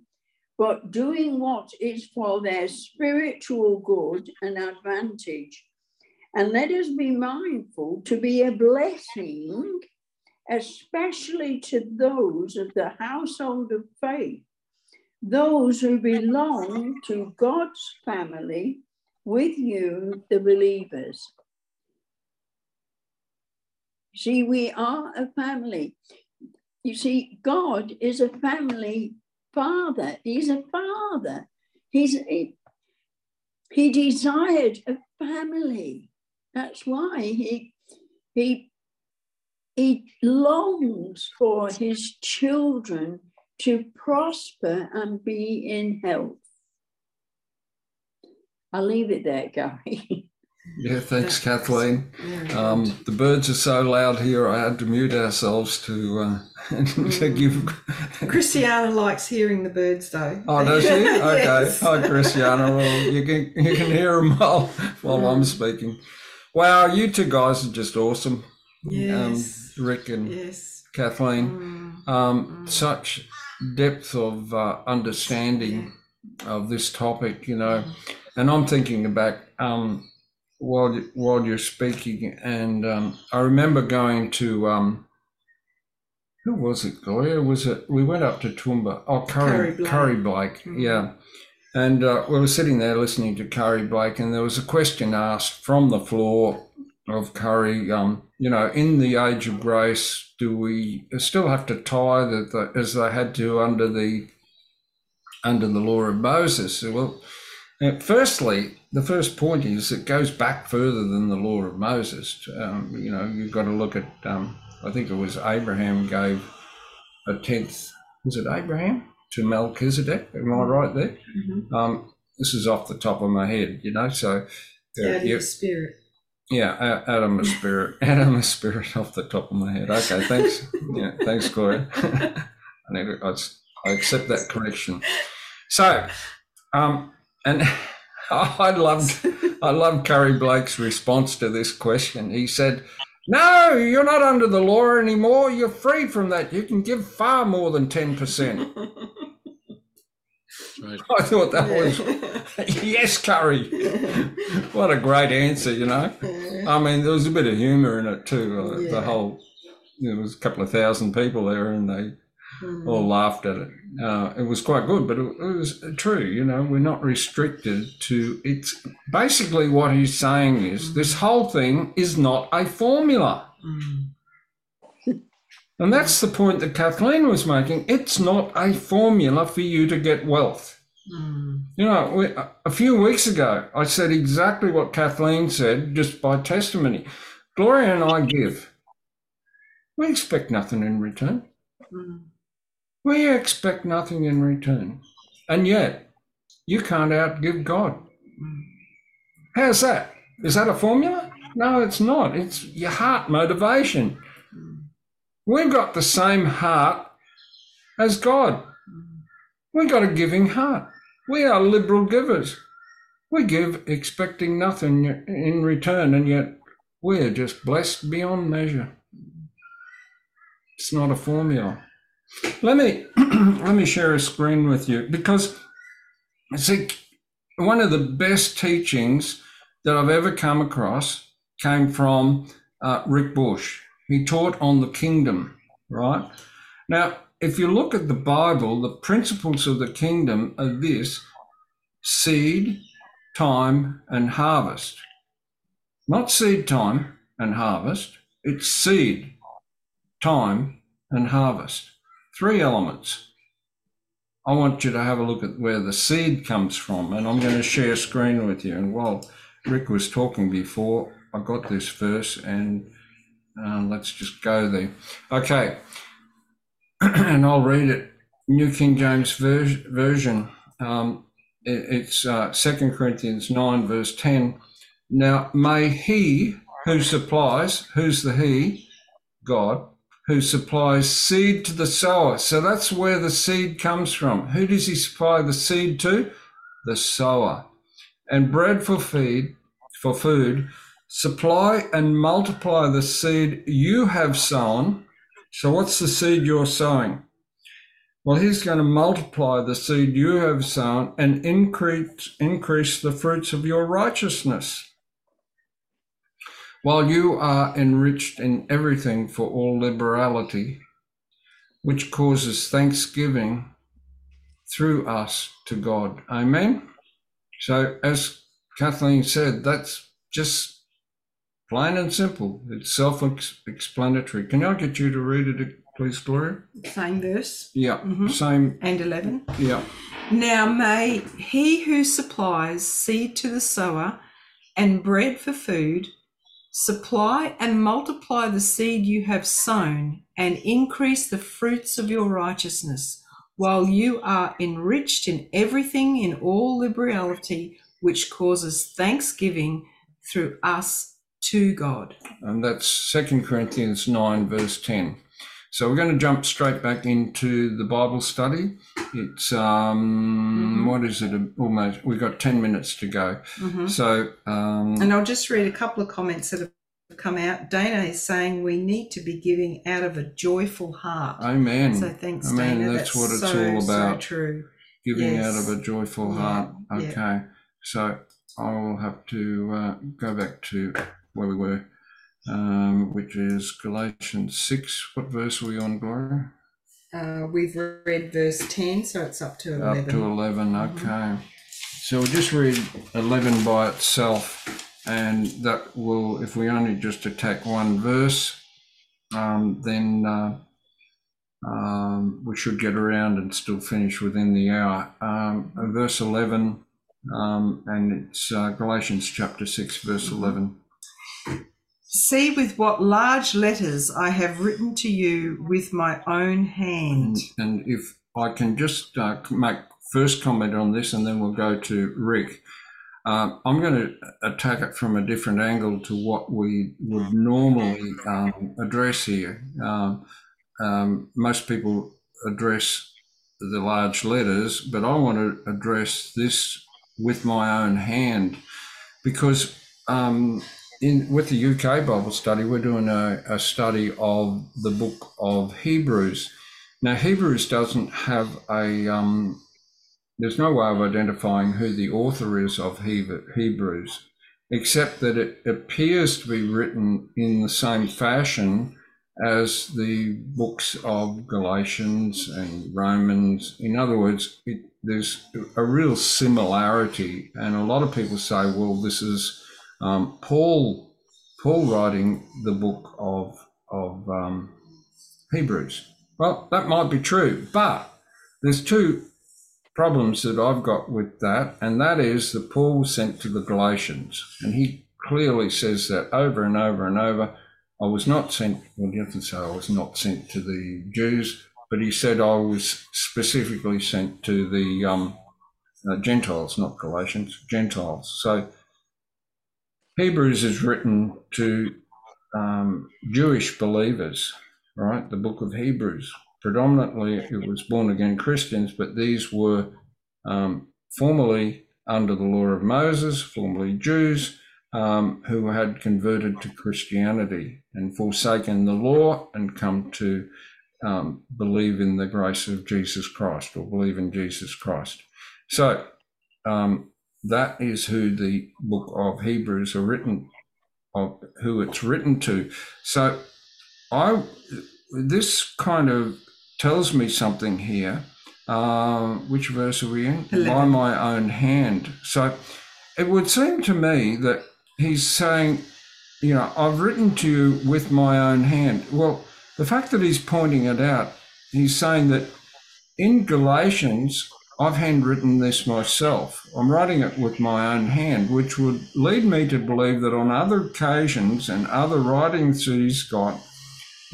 S4: but doing what is for their spiritual good and advantage. And let us be mindful to be a blessing, especially to those of the household of faith, those who belong to God's family with you, the believers. See, we are a family. You see, God is a family father. He's a father. He's he, he desired a family. That's why he he he longs for his children to prosper and be in health. I'll leave it there, Gary.
S1: Yeah, thanks, Kathleen. Um, the birds are so loud here, I had to mute ourselves to, uh, to
S2: Mm.
S1: give.
S2: Christiana likes hearing the birds, though.
S1: Oh, does she? Okay.
S2: Yes.
S1: Hi, Christiana. Well, you can you can hear them while while I'm speaking. Wow, you two guys are just awesome.
S2: Yes.
S1: Um, Rick and
S2: yes.
S1: Kathleen.
S2: Mm.
S1: Um, such depth of uh, understanding of this topic, you know. And I'm thinking back um, while while you're speaking, and um, I remember going to um, who was it, Gloria? Was it we went up to Toowoomba? Oh, Curry
S2: Curry
S1: Curry
S2: Blake.
S1: Blake,
S2: Mhm.
S1: yeah. And uh, we were sitting there listening to Curry Blake, and there was a question asked from the floor of Curry. Um, you know, in the age of grace, do we still have to tie at the- as they had to under the under the law of Moses? Well, uh, firstly, the first point is it goes back further than the law of Moses. Um, you know, you've got to look at. Um, I think it was Abraham gave a tenth. Was it Abraham to Melchizedek? Am I right there?
S2: Mhm.
S1: Um, this is off the top of my head, you know. So, uh,
S2: Yeah, spirit.
S1: Yeah, Adam a spirit, Adam a spirit off the top of my head. Okay, thanks. Yeah, thanks, Gloria. I need to, I accept that correction. So, um, and I loved, I loved Curry Blake's response to this question. He said, "No, you're not under the law anymore. You're free from that. You can give far more than ten percent."
S3: Right.
S1: I thought that was yes, Curry. What a great answer, you know. I mean, there was a bit of humour in it too. Uh,
S2: Yeah.
S1: The whole there was a couple of thousand people there, and they mm. all laughed at it. Uh, it was quite good, but it, it, was true. You know, we're not restricted to. It's basically what he's saying is this whole thing is not a formula. Mm. And that's the point that Kathleen was making. It's not a formula for you to get wealth. Mm. You know, we, a few weeks ago, I said exactly what Kathleen said just by testimony. Gloria and I give. We expect nothing in return. Mm. We expect nothing in return. And yet, you can't outgive God. How's that? Is that a formula? No, it's not. It's your heart motivation. We've got the same heart as God. We've got a giving heart. We are liberal givers. We give expecting nothing in return, and yet we're just blessed beyond measure. It's not a formula. Let me let me share a screen with you because see one of the best teachings that I've ever come across came from uh, Rick Bush. He taught on the kingdom, right? Now, if you look at the Bible, the principles of the kingdom are this seed, time, and harvest. Not seed time and harvest, it's seed, time, and harvest. Three elements. I want you to have a look at where the seed comes from, and I'm going to share a screen with you. And while Rick was talking before, I got this verse, and uh, let's just go there. Okay, and I'll read it. New King James Version. Um, it, it's uh, 2 Corinthians 9, verse 10. Now, may he who supplies, who's the he? God, who supplies seed to the sower. So that's where the seed comes from. Who does he supply the seed to? The sower. And bread for feed, for food, supply and multiply the seed you have sown. So what's the seed you're sowing? Well, he's going to multiply the seed you have sown and increase, increase the fruits of your righteousness while you are enriched in everything for all liberality, which causes thanksgiving through us to God. Amen. So, as Kathleen said, that's just plain and simple. It's self explanatory. Can I get you to read it, please, Gloria?
S2: Same verse.
S1: Yeah, mm-hmm. same.
S2: And 11.
S1: Yeah.
S2: Now may he who supplies seed to the sower and bread for food Supply and multiply the seed you have sown, and increase the fruits of your righteousness, while you are enriched in everything in all liberality, which causes thanksgiving through us to God.
S1: And that's Second Corinthians 9, verse 10. So we're going to jump straight back into the Bible study. It's um, mm-hmm. what is it? Almost we've got ten minutes to go. Mm-hmm. So um,
S2: and I'll just read a couple of comments that have come out. Dana is saying we need to be giving out of a joyful heart.
S1: Amen.
S2: So thanks,
S1: Amen.
S2: Dana.
S1: That's, That's what it's so, all about.
S2: So true.
S1: Giving yes. out of a joyful yeah. heart. Okay.
S2: Yeah.
S1: So I'll have to uh, go back to where we were um, which is Galatians 6. What verse are we on, Gloria?
S2: Uh, we've read verse 10, so it's up to 11.
S1: Up to 11, mm-hmm. okay. So we'll just read 11 by itself, and that will, if we only just attack one verse, um, then uh, um, we should get around and still finish within the hour. Um, verse 11, um, and it's uh, Galatians chapter 6, verse mm-hmm. 11.
S2: See with what large letters I have written to you with my own hand.
S1: And, if I can just uh, make first comment on this, and then we'll go to Rick. Uh, I'm going to attack it from a different angle to what we would normally um, address here. Um, um, most people address the large letters, but I want to address this with my own hand because um, in with the UK Bible study, we're doing a, a study of the book of Hebrews. Now, Hebrews doesn't have a um, there's no way of identifying who the author is of Hebrews, except that it appears to be written in the same fashion as the books of Galatians and Romans. In other words, it, there's a real similarity, and a lot of people say, "Well, this is um, Paul, Paul writing the book of of um, Hebrews." Well, that might be true, but there's two problems that I've got with that, and that is that Paul was sent to the Galatians, and he clearly says that over and over and over. I was not sent, well, you to say I was not sent to the Jews, but he said I was specifically sent to the um, uh, Gentiles, not Galatians, Gentiles. So Hebrews is written to um, Jewish believers, right? The book of Hebrews. Predominantly, it was born again Christians, but these were um, formerly under the law of Moses, formerly Jews, um, who had converted to Christianity and forsaken the law and come to um, believe in the grace of Jesus Christ or believe in Jesus Christ. So um, that is who the book of Hebrews are written of, who it's written to. So I this kind of tells me something here. Uh, which verse are we in?
S2: 11.
S1: By my own hand. So it would seem to me that he's saying, you know, I've written to you with my own hand. Well, the fact that he's pointing it out, he's saying that in Galatians, I've handwritten this myself. I'm writing it with my own hand, which would lead me to believe that on other occasions and other writings that he's got,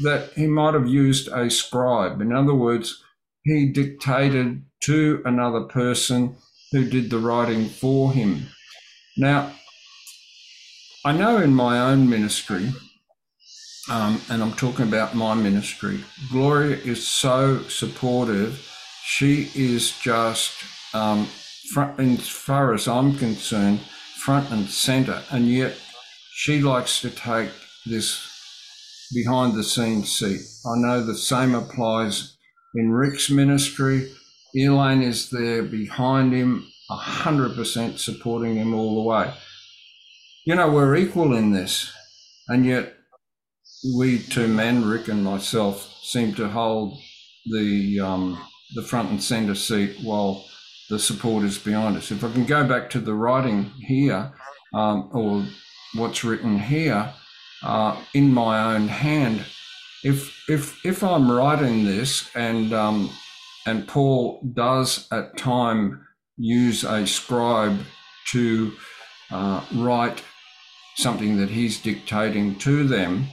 S1: that he might have used a scribe. In other words, he dictated to another person who did the writing for him. Now, I know in my own ministry, um, and I'm talking about my ministry, Gloria is so supportive. She is just, um, front, as far as I'm concerned, front and center. And yet she likes to take this behind the scenes seat. I know the same applies in Rick's ministry. Elaine is there behind him, 100% supporting him all the way you know, we're equal in this. And yet, we two men, Rick and myself, seem to hold the um, the front and centre seat while the support is behind us. If I can go back to the writing here, um, or what's written here, uh, in my own hand, if if if I'm writing this and um, and Paul does at time use a scribe to uh, write something that he's dictating to them,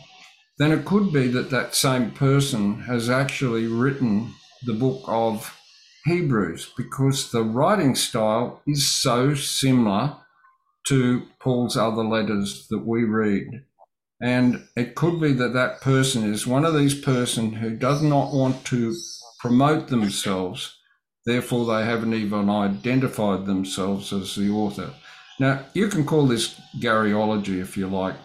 S1: then it could be that that same person has actually written the book of Hebrews because the writing style is so similar to Paul's other letters that we read. And it could be that that person is one of these person who does not want to promote themselves, therefore they haven't even identified themselves as the author. Now, you can call this Garyology if you like,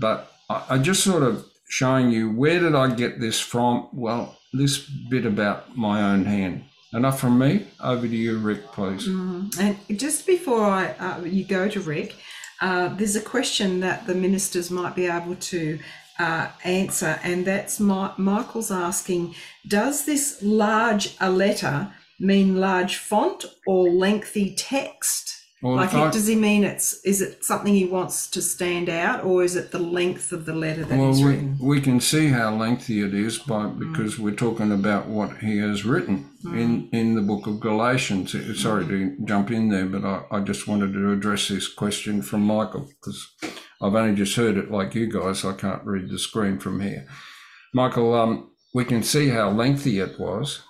S1: but I, I just sort of showing you where did I get this from? Well, this bit about my own hand. Enough from me. Over to you, Rick, please.
S2: Mm, and just before I uh, you go to Rick, uh, there's a question that the ministers might be able to uh, answer, and that's my, Michael's asking: Does this large a letter mean large font or lengthy text?
S1: Well,
S2: like,
S1: I-
S2: does he mean it's is it something he wants to stand out, or is it the length of the letter that
S1: well,
S2: he's
S1: we,
S2: written?
S1: we can see how lengthy it is by because we're talking about what he has written in in the book of Galatians. Uh, Sorry to jump in there, but I, I just wanted to address this question from Michael because I've only just heard it like you guys. I can't read the screen from here. Michael, um, we can see how lengthy it was,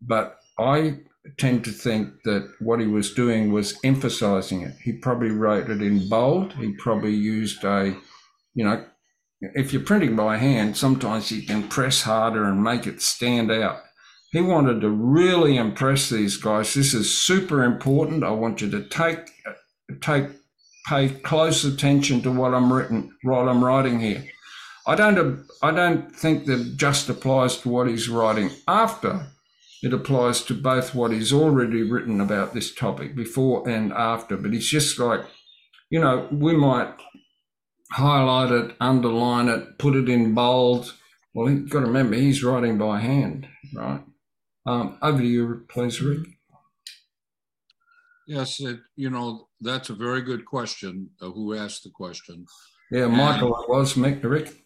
S1: but I tend to think that what he was doing was emphasizing it. He probably wrote it in bold. He probably used a, you know, if you're printing by hand, sometimes you can press harder and make it stand out. He wanted to really impress these guys. This is super important. I want you to take take pay close attention to what I'm written, what I'm writing here. I don't I don't think that just applies to what he's writing after. It applies to both what he's already written about this topic before and after. But it's just like, you know, we might highlight it, underline it, put it in bold, Well, you've got to remember, he's writing by hand, right? Um, over to you, please, Rick.
S3: Yes, it, you know, that's a very good question. Uh, who asked the question?
S1: Yeah, Michael, it was Mick, Rick.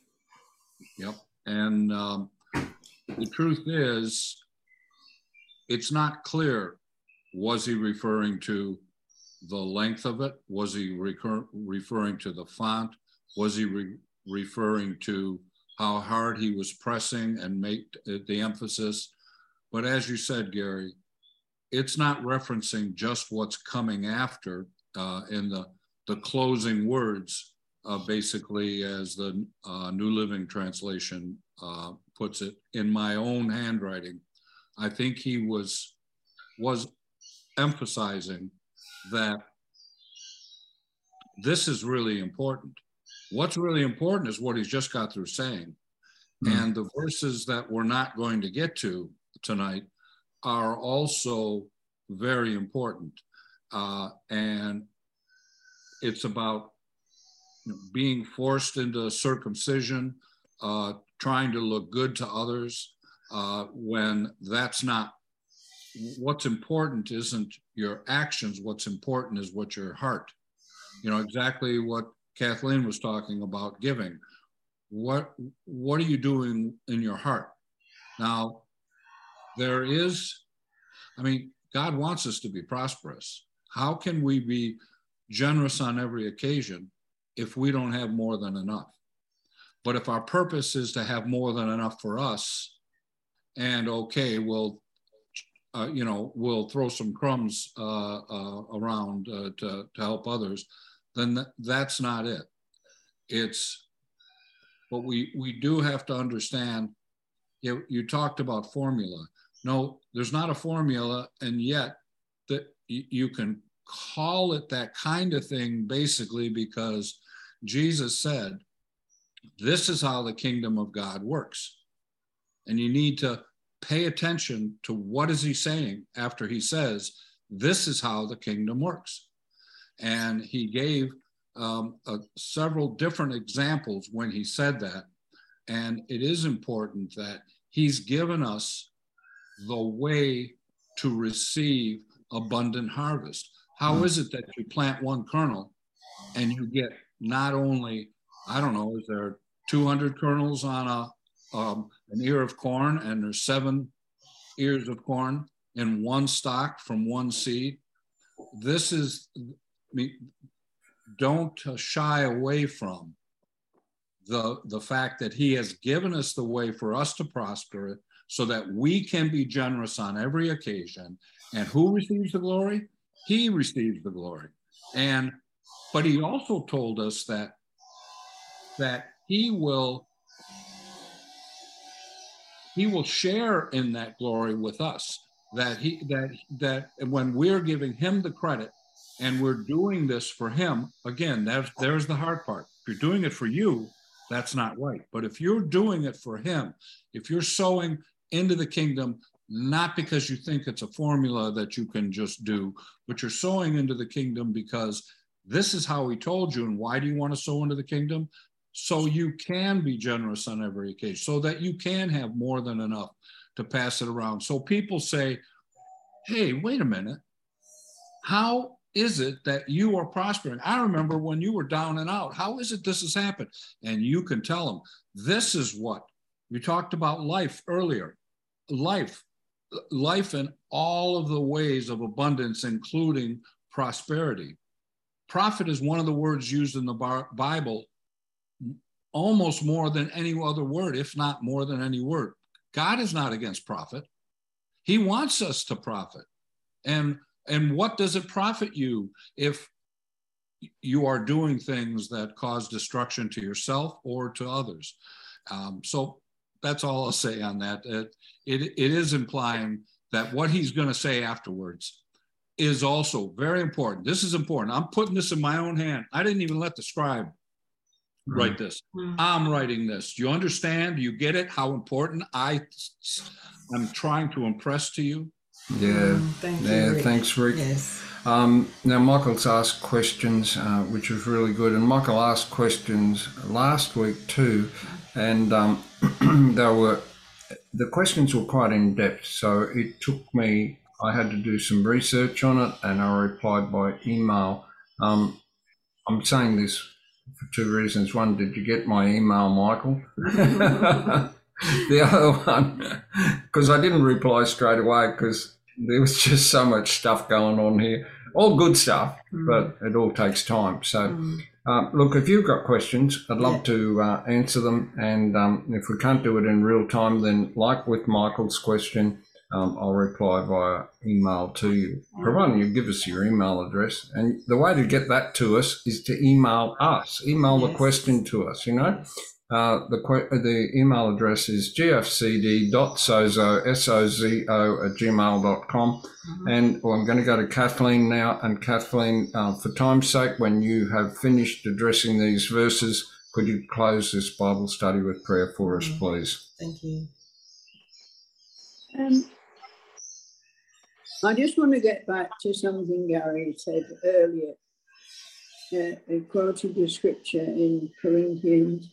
S3: Yep. And um, the truth is, it's not clear. Was he referring to the length of it? Was he recur- referring to the font? Was he re- referring to how hard he was pressing and make the emphasis? But as you said, Gary, it's not referencing just what's coming after uh, in the, the closing words, uh, basically, as the uh, New Living Translation uh, puts it, in my own handwriting. I think he was was emphasizing that this is really important. What's really important is what he's just got through saying. Mm. And the verses that we're not going to get to tonight are also very important. Uh, and it's about being forced into circumcision, uh, trying to look good to others, uh, when that's not what's important isn't your actions what's important is what your heart. You know exactly what kathleen was talking about giving. What what are you doing in your heart? Now there is i mean god wants us to be prosperous. How can we be generous on every occasion if we don't have more than enough? But if our purpose is to have more than enough for us and okay we'll uh, you know, we'll throw some crumbs uh, uh, around uh, to, to help others, then th- that's not it. It's, but we, we do have to understand, you, you talked about formula. No, there's not a formula, and yet that you can call it that kind of thing basically because Jesus said, this is how the kingdom of God works. And you need to pay attention to what is he saying after he says, this is how the kingdom works. And he gave um, uh, several different examples when he said that. And it is important that he's given us the way to receive abundant harvest. How is it that you plant one kernel and you get not only, I don't know, is there 200 kernels on a um, an ear of corn and there's seven ears of corn in one stock from one seed. This is, I mean, don't shy away from the, the fact that he has given us the way for us to prosper so that we can be generous on every occasion. And who receives the glory? He receives the glory. And but he also told us that that he will he will share in that glory with us that he that that when we're giving him the credit and we're doing this for him again there's there's the hard part. If you're doing it for you that's not right. But if you're doing it for him if you're sowing into the kingdom not because you think it's a formula that you can just do but you're sowing into the kingdom because this is how he told you and why do you want to sow into the kingdom so you can be generous on every occasion, so that you can have more than enough to pass it around. So people say, hey, wait a minute. How is it that you are prospering? I remember when you were down and out. How is it this has happened? And you can tell them, this is what we talked about life earlier. Life, life in all of the ways of abundance, including prosperity. Profit is one of the words used in the Bible almost more than any other word, if not more than any word. God is not against profit. He wants us to profit. And and what does it profit you if you are doing things that cause destruction to yourself or to others? Um, so that's all I'll say on that. It, it, it is implying that what he's going to say afterwards is also very important. This is important. I'm putting this in my own hand. I didn't even let the scribe write this. Mm. I'm writing this. Do you understand? Do you get it? How important I I'm trying to impress to you?
S1: Yeah. Mm, thank yeah. You, Rick. Thanks, Rick. Yes. Um, now, Michael's asked questions, uh, which was really good. And Michael asked questions last week too. and um, they were the questions were quite in depth. So it took me. I had to do some research on it, and I replied by email. Um, I'm saying this for two reasons. One, did you get my email, Michael? the other one, because I didn't reply straight away because there was just so much stuff going on here. All good stuff, mm. but it all takes time. So, mm. um, look, if you've got questions, I'd love yeah. to uh, answer them. And um, if we can't do it in real time, then like with Michael's question, um, I'll reply via email to you, providing you give us your email address. And the way to get that to us is to email us, email yes. the question to us, you know. Uh, the the email address is gfcd.sozo, S-O-Z-O at gmail.com. Mm-hmm. And well, I'm going to go to Kathleen now. And Kathleen, uh, for time's sake, when you have finished addressing these verses, could you close this Bible study with prayer for us, mm-hmm. please?
S2: Thank you.
S4: Um, I just want to get back to something Gary said earlier. Uh, he quoted the scripture in Corinthians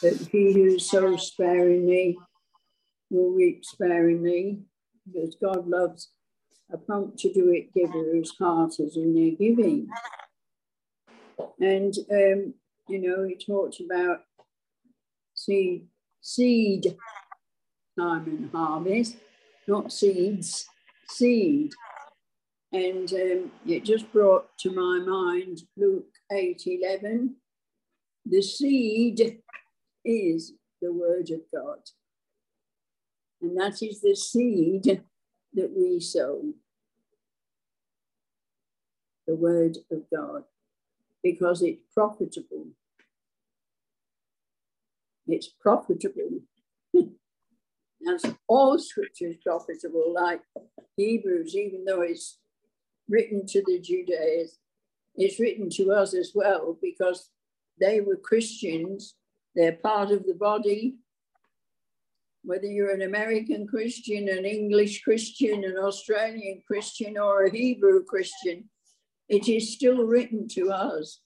S4: that he who sows sparingly will reap sparingly, because God loves a prompt to do it giver whose heart is in their giving. And, um, you know, he talked about seed, seed time and harvest, not seeds, seed. And um, it just brought to my mind Luke 8 11. The seed is the Word of God. And that is the seed that we sow. The Word of God. Because it's profitable. It's profitable. As all scripture is profitable, like Hebrews, even though it's written to the Judaizers, it's written to us as well because they were Christians they're part of the body. Whether you're an American Christian, an English Christian, an Australian Christian, or a Hebrew Christian, it is still written to us.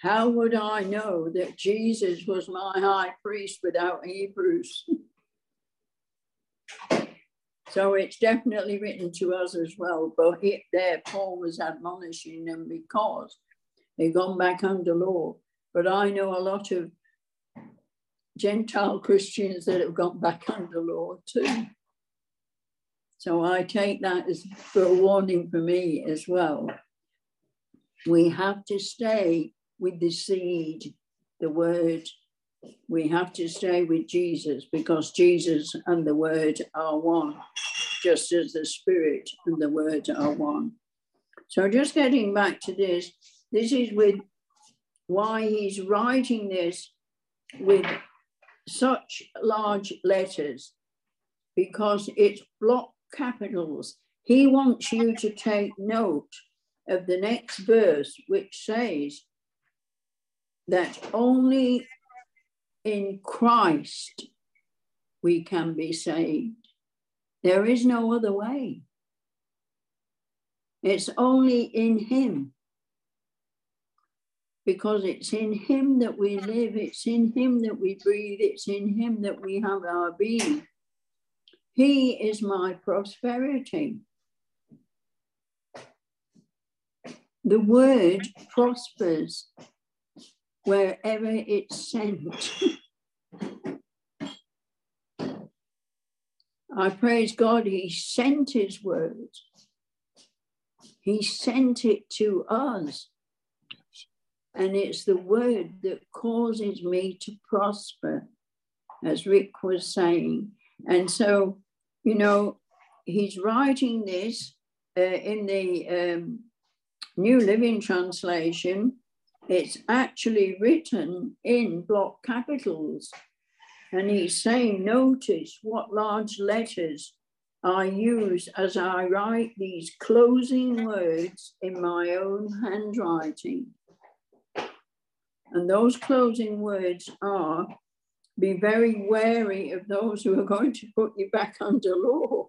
S4: How would I know that Jesus was my high priest without Hebrews? so it's definitely written to us as well. But it, there, Paul was admonishing them because they've gone back under law. But I know a lot of Gentile Christians that have gone back under law too. So I take that as for a warning for me as well. We have to stay with the seed, the word. We have to stay with Jesus because Jesus and the word are one, just as the spirit and the word are one. So just getting back to this, this is with why he's writing this with such large letters because it's block capitals. He wants you to take note of the next verse, which says that only in Christ we can be saved. There is no other way. It's only in Him because it's in Him that we live, it's in Him that we breathe, it's in Him that we have our being. He is my prosperity. The word prospers wherever it's sent. I praise God, He sent His word. He sent it to us. And it's the word that causes me to prosper, as Rick was saying. And so, you know, he's writing this uh, in the um, New Living Translation. It's actually written in block capitals. And he's saying, notice what large letters I use as I write these closing words in my own handwriting. And those closing words are be very wary of those who are going to put you back under law.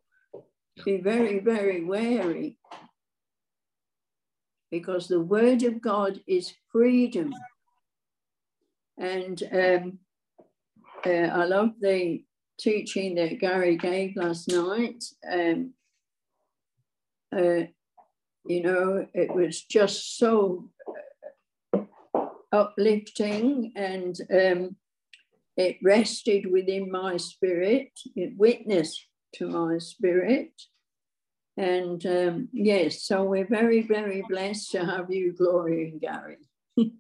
S4: Be very, very wary. Because the word of God is freedom. And um, uh, I love the teaching that Gary gave last night. Um, uh, you know, it was just so uplifting and um, it rested within my spirit, it witnessed to my spirit. And um, yes, so we're very, very blessed to have you, Gloria and Gary.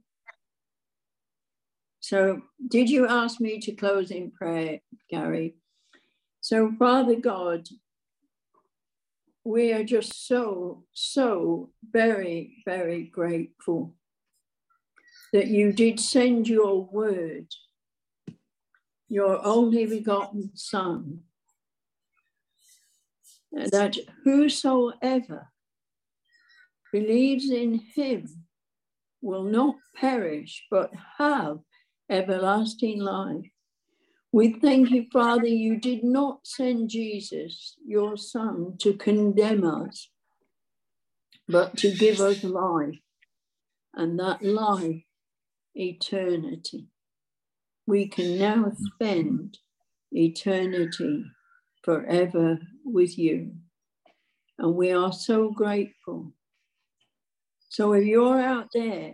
S4: so, did you ask me to close in prayer, Gary? So, Father God, we are just so, so very, very grateful that you did send your word, your only begotten Son, that whosoever believes in him will not perish but have everlasting life. We thank you, Father, you did not send Jesus, your Son, to condemn us, but to give us life. And that life eternity. We can now spend eternity forever with you. And we are so grateful. So if you're out there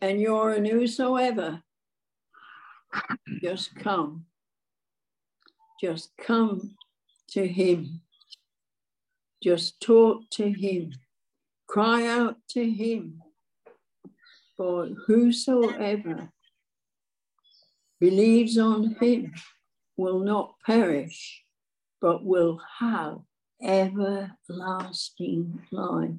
S4: and you're a whosoever, just come. Just come to him. Just talk to him. Cry out to him for whosoever believes on him will not perish, but will have everlasting life.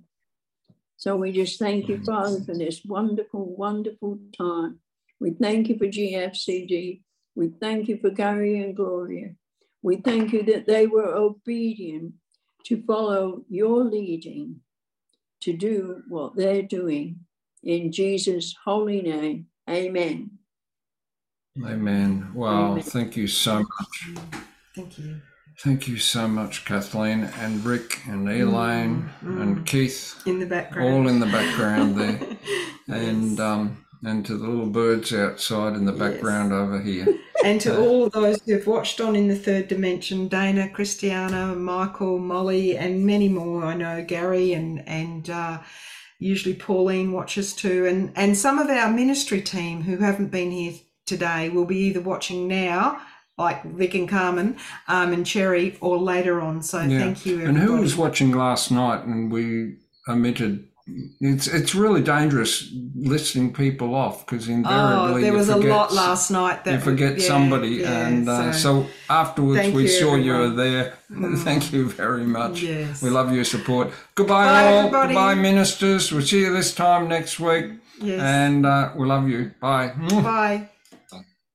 S4: So we just thank you, Father, for this wonderful, wonderful time. We thank you for GFCD. We thank you for Gary and Gloria. We thank you that they were obedient to follow your leading to do what they're doing in Jesus' holy name, amen.
S1: Amen. Wow. Amen. Thank you so much.
S2: Thank you.
S1: Thank you so much, Kathleen and Rick and Elaine mm, and mm. Keith.
S2: In the background.
S1: All in the background there. yes. And um, and to the little birds outside in the background yes. over here.
S2: And to uh, all those who've watched on in the third dimension, Dana, Christiana, Michael, Molly, and many more. I know Gary and and uh, usually Pauline watches too, and and some of our ministry team who haven't been here today will be either watching now, like Vic and Carmen, um, and Cherry, or later on. So yeah. thank you.
S1: Everybody. And who was watching last night, and we omitted it's it's really dangerous listing people off because invariably
S2: oh, there was
S1: forget,
S2: a lot last night that
S1: you forget yeah, somebody, yeah, and uh, so, so, afterwards we you, saw everyone. you were there. Mm. Thank you very much.
S2: Yes.
S1: We love your support. Goodbye, Bye, all. Everybody. Goodbye, ministers. We'll see you this time next week. Yes. And uh, we love you. Bye.
S2: Bye.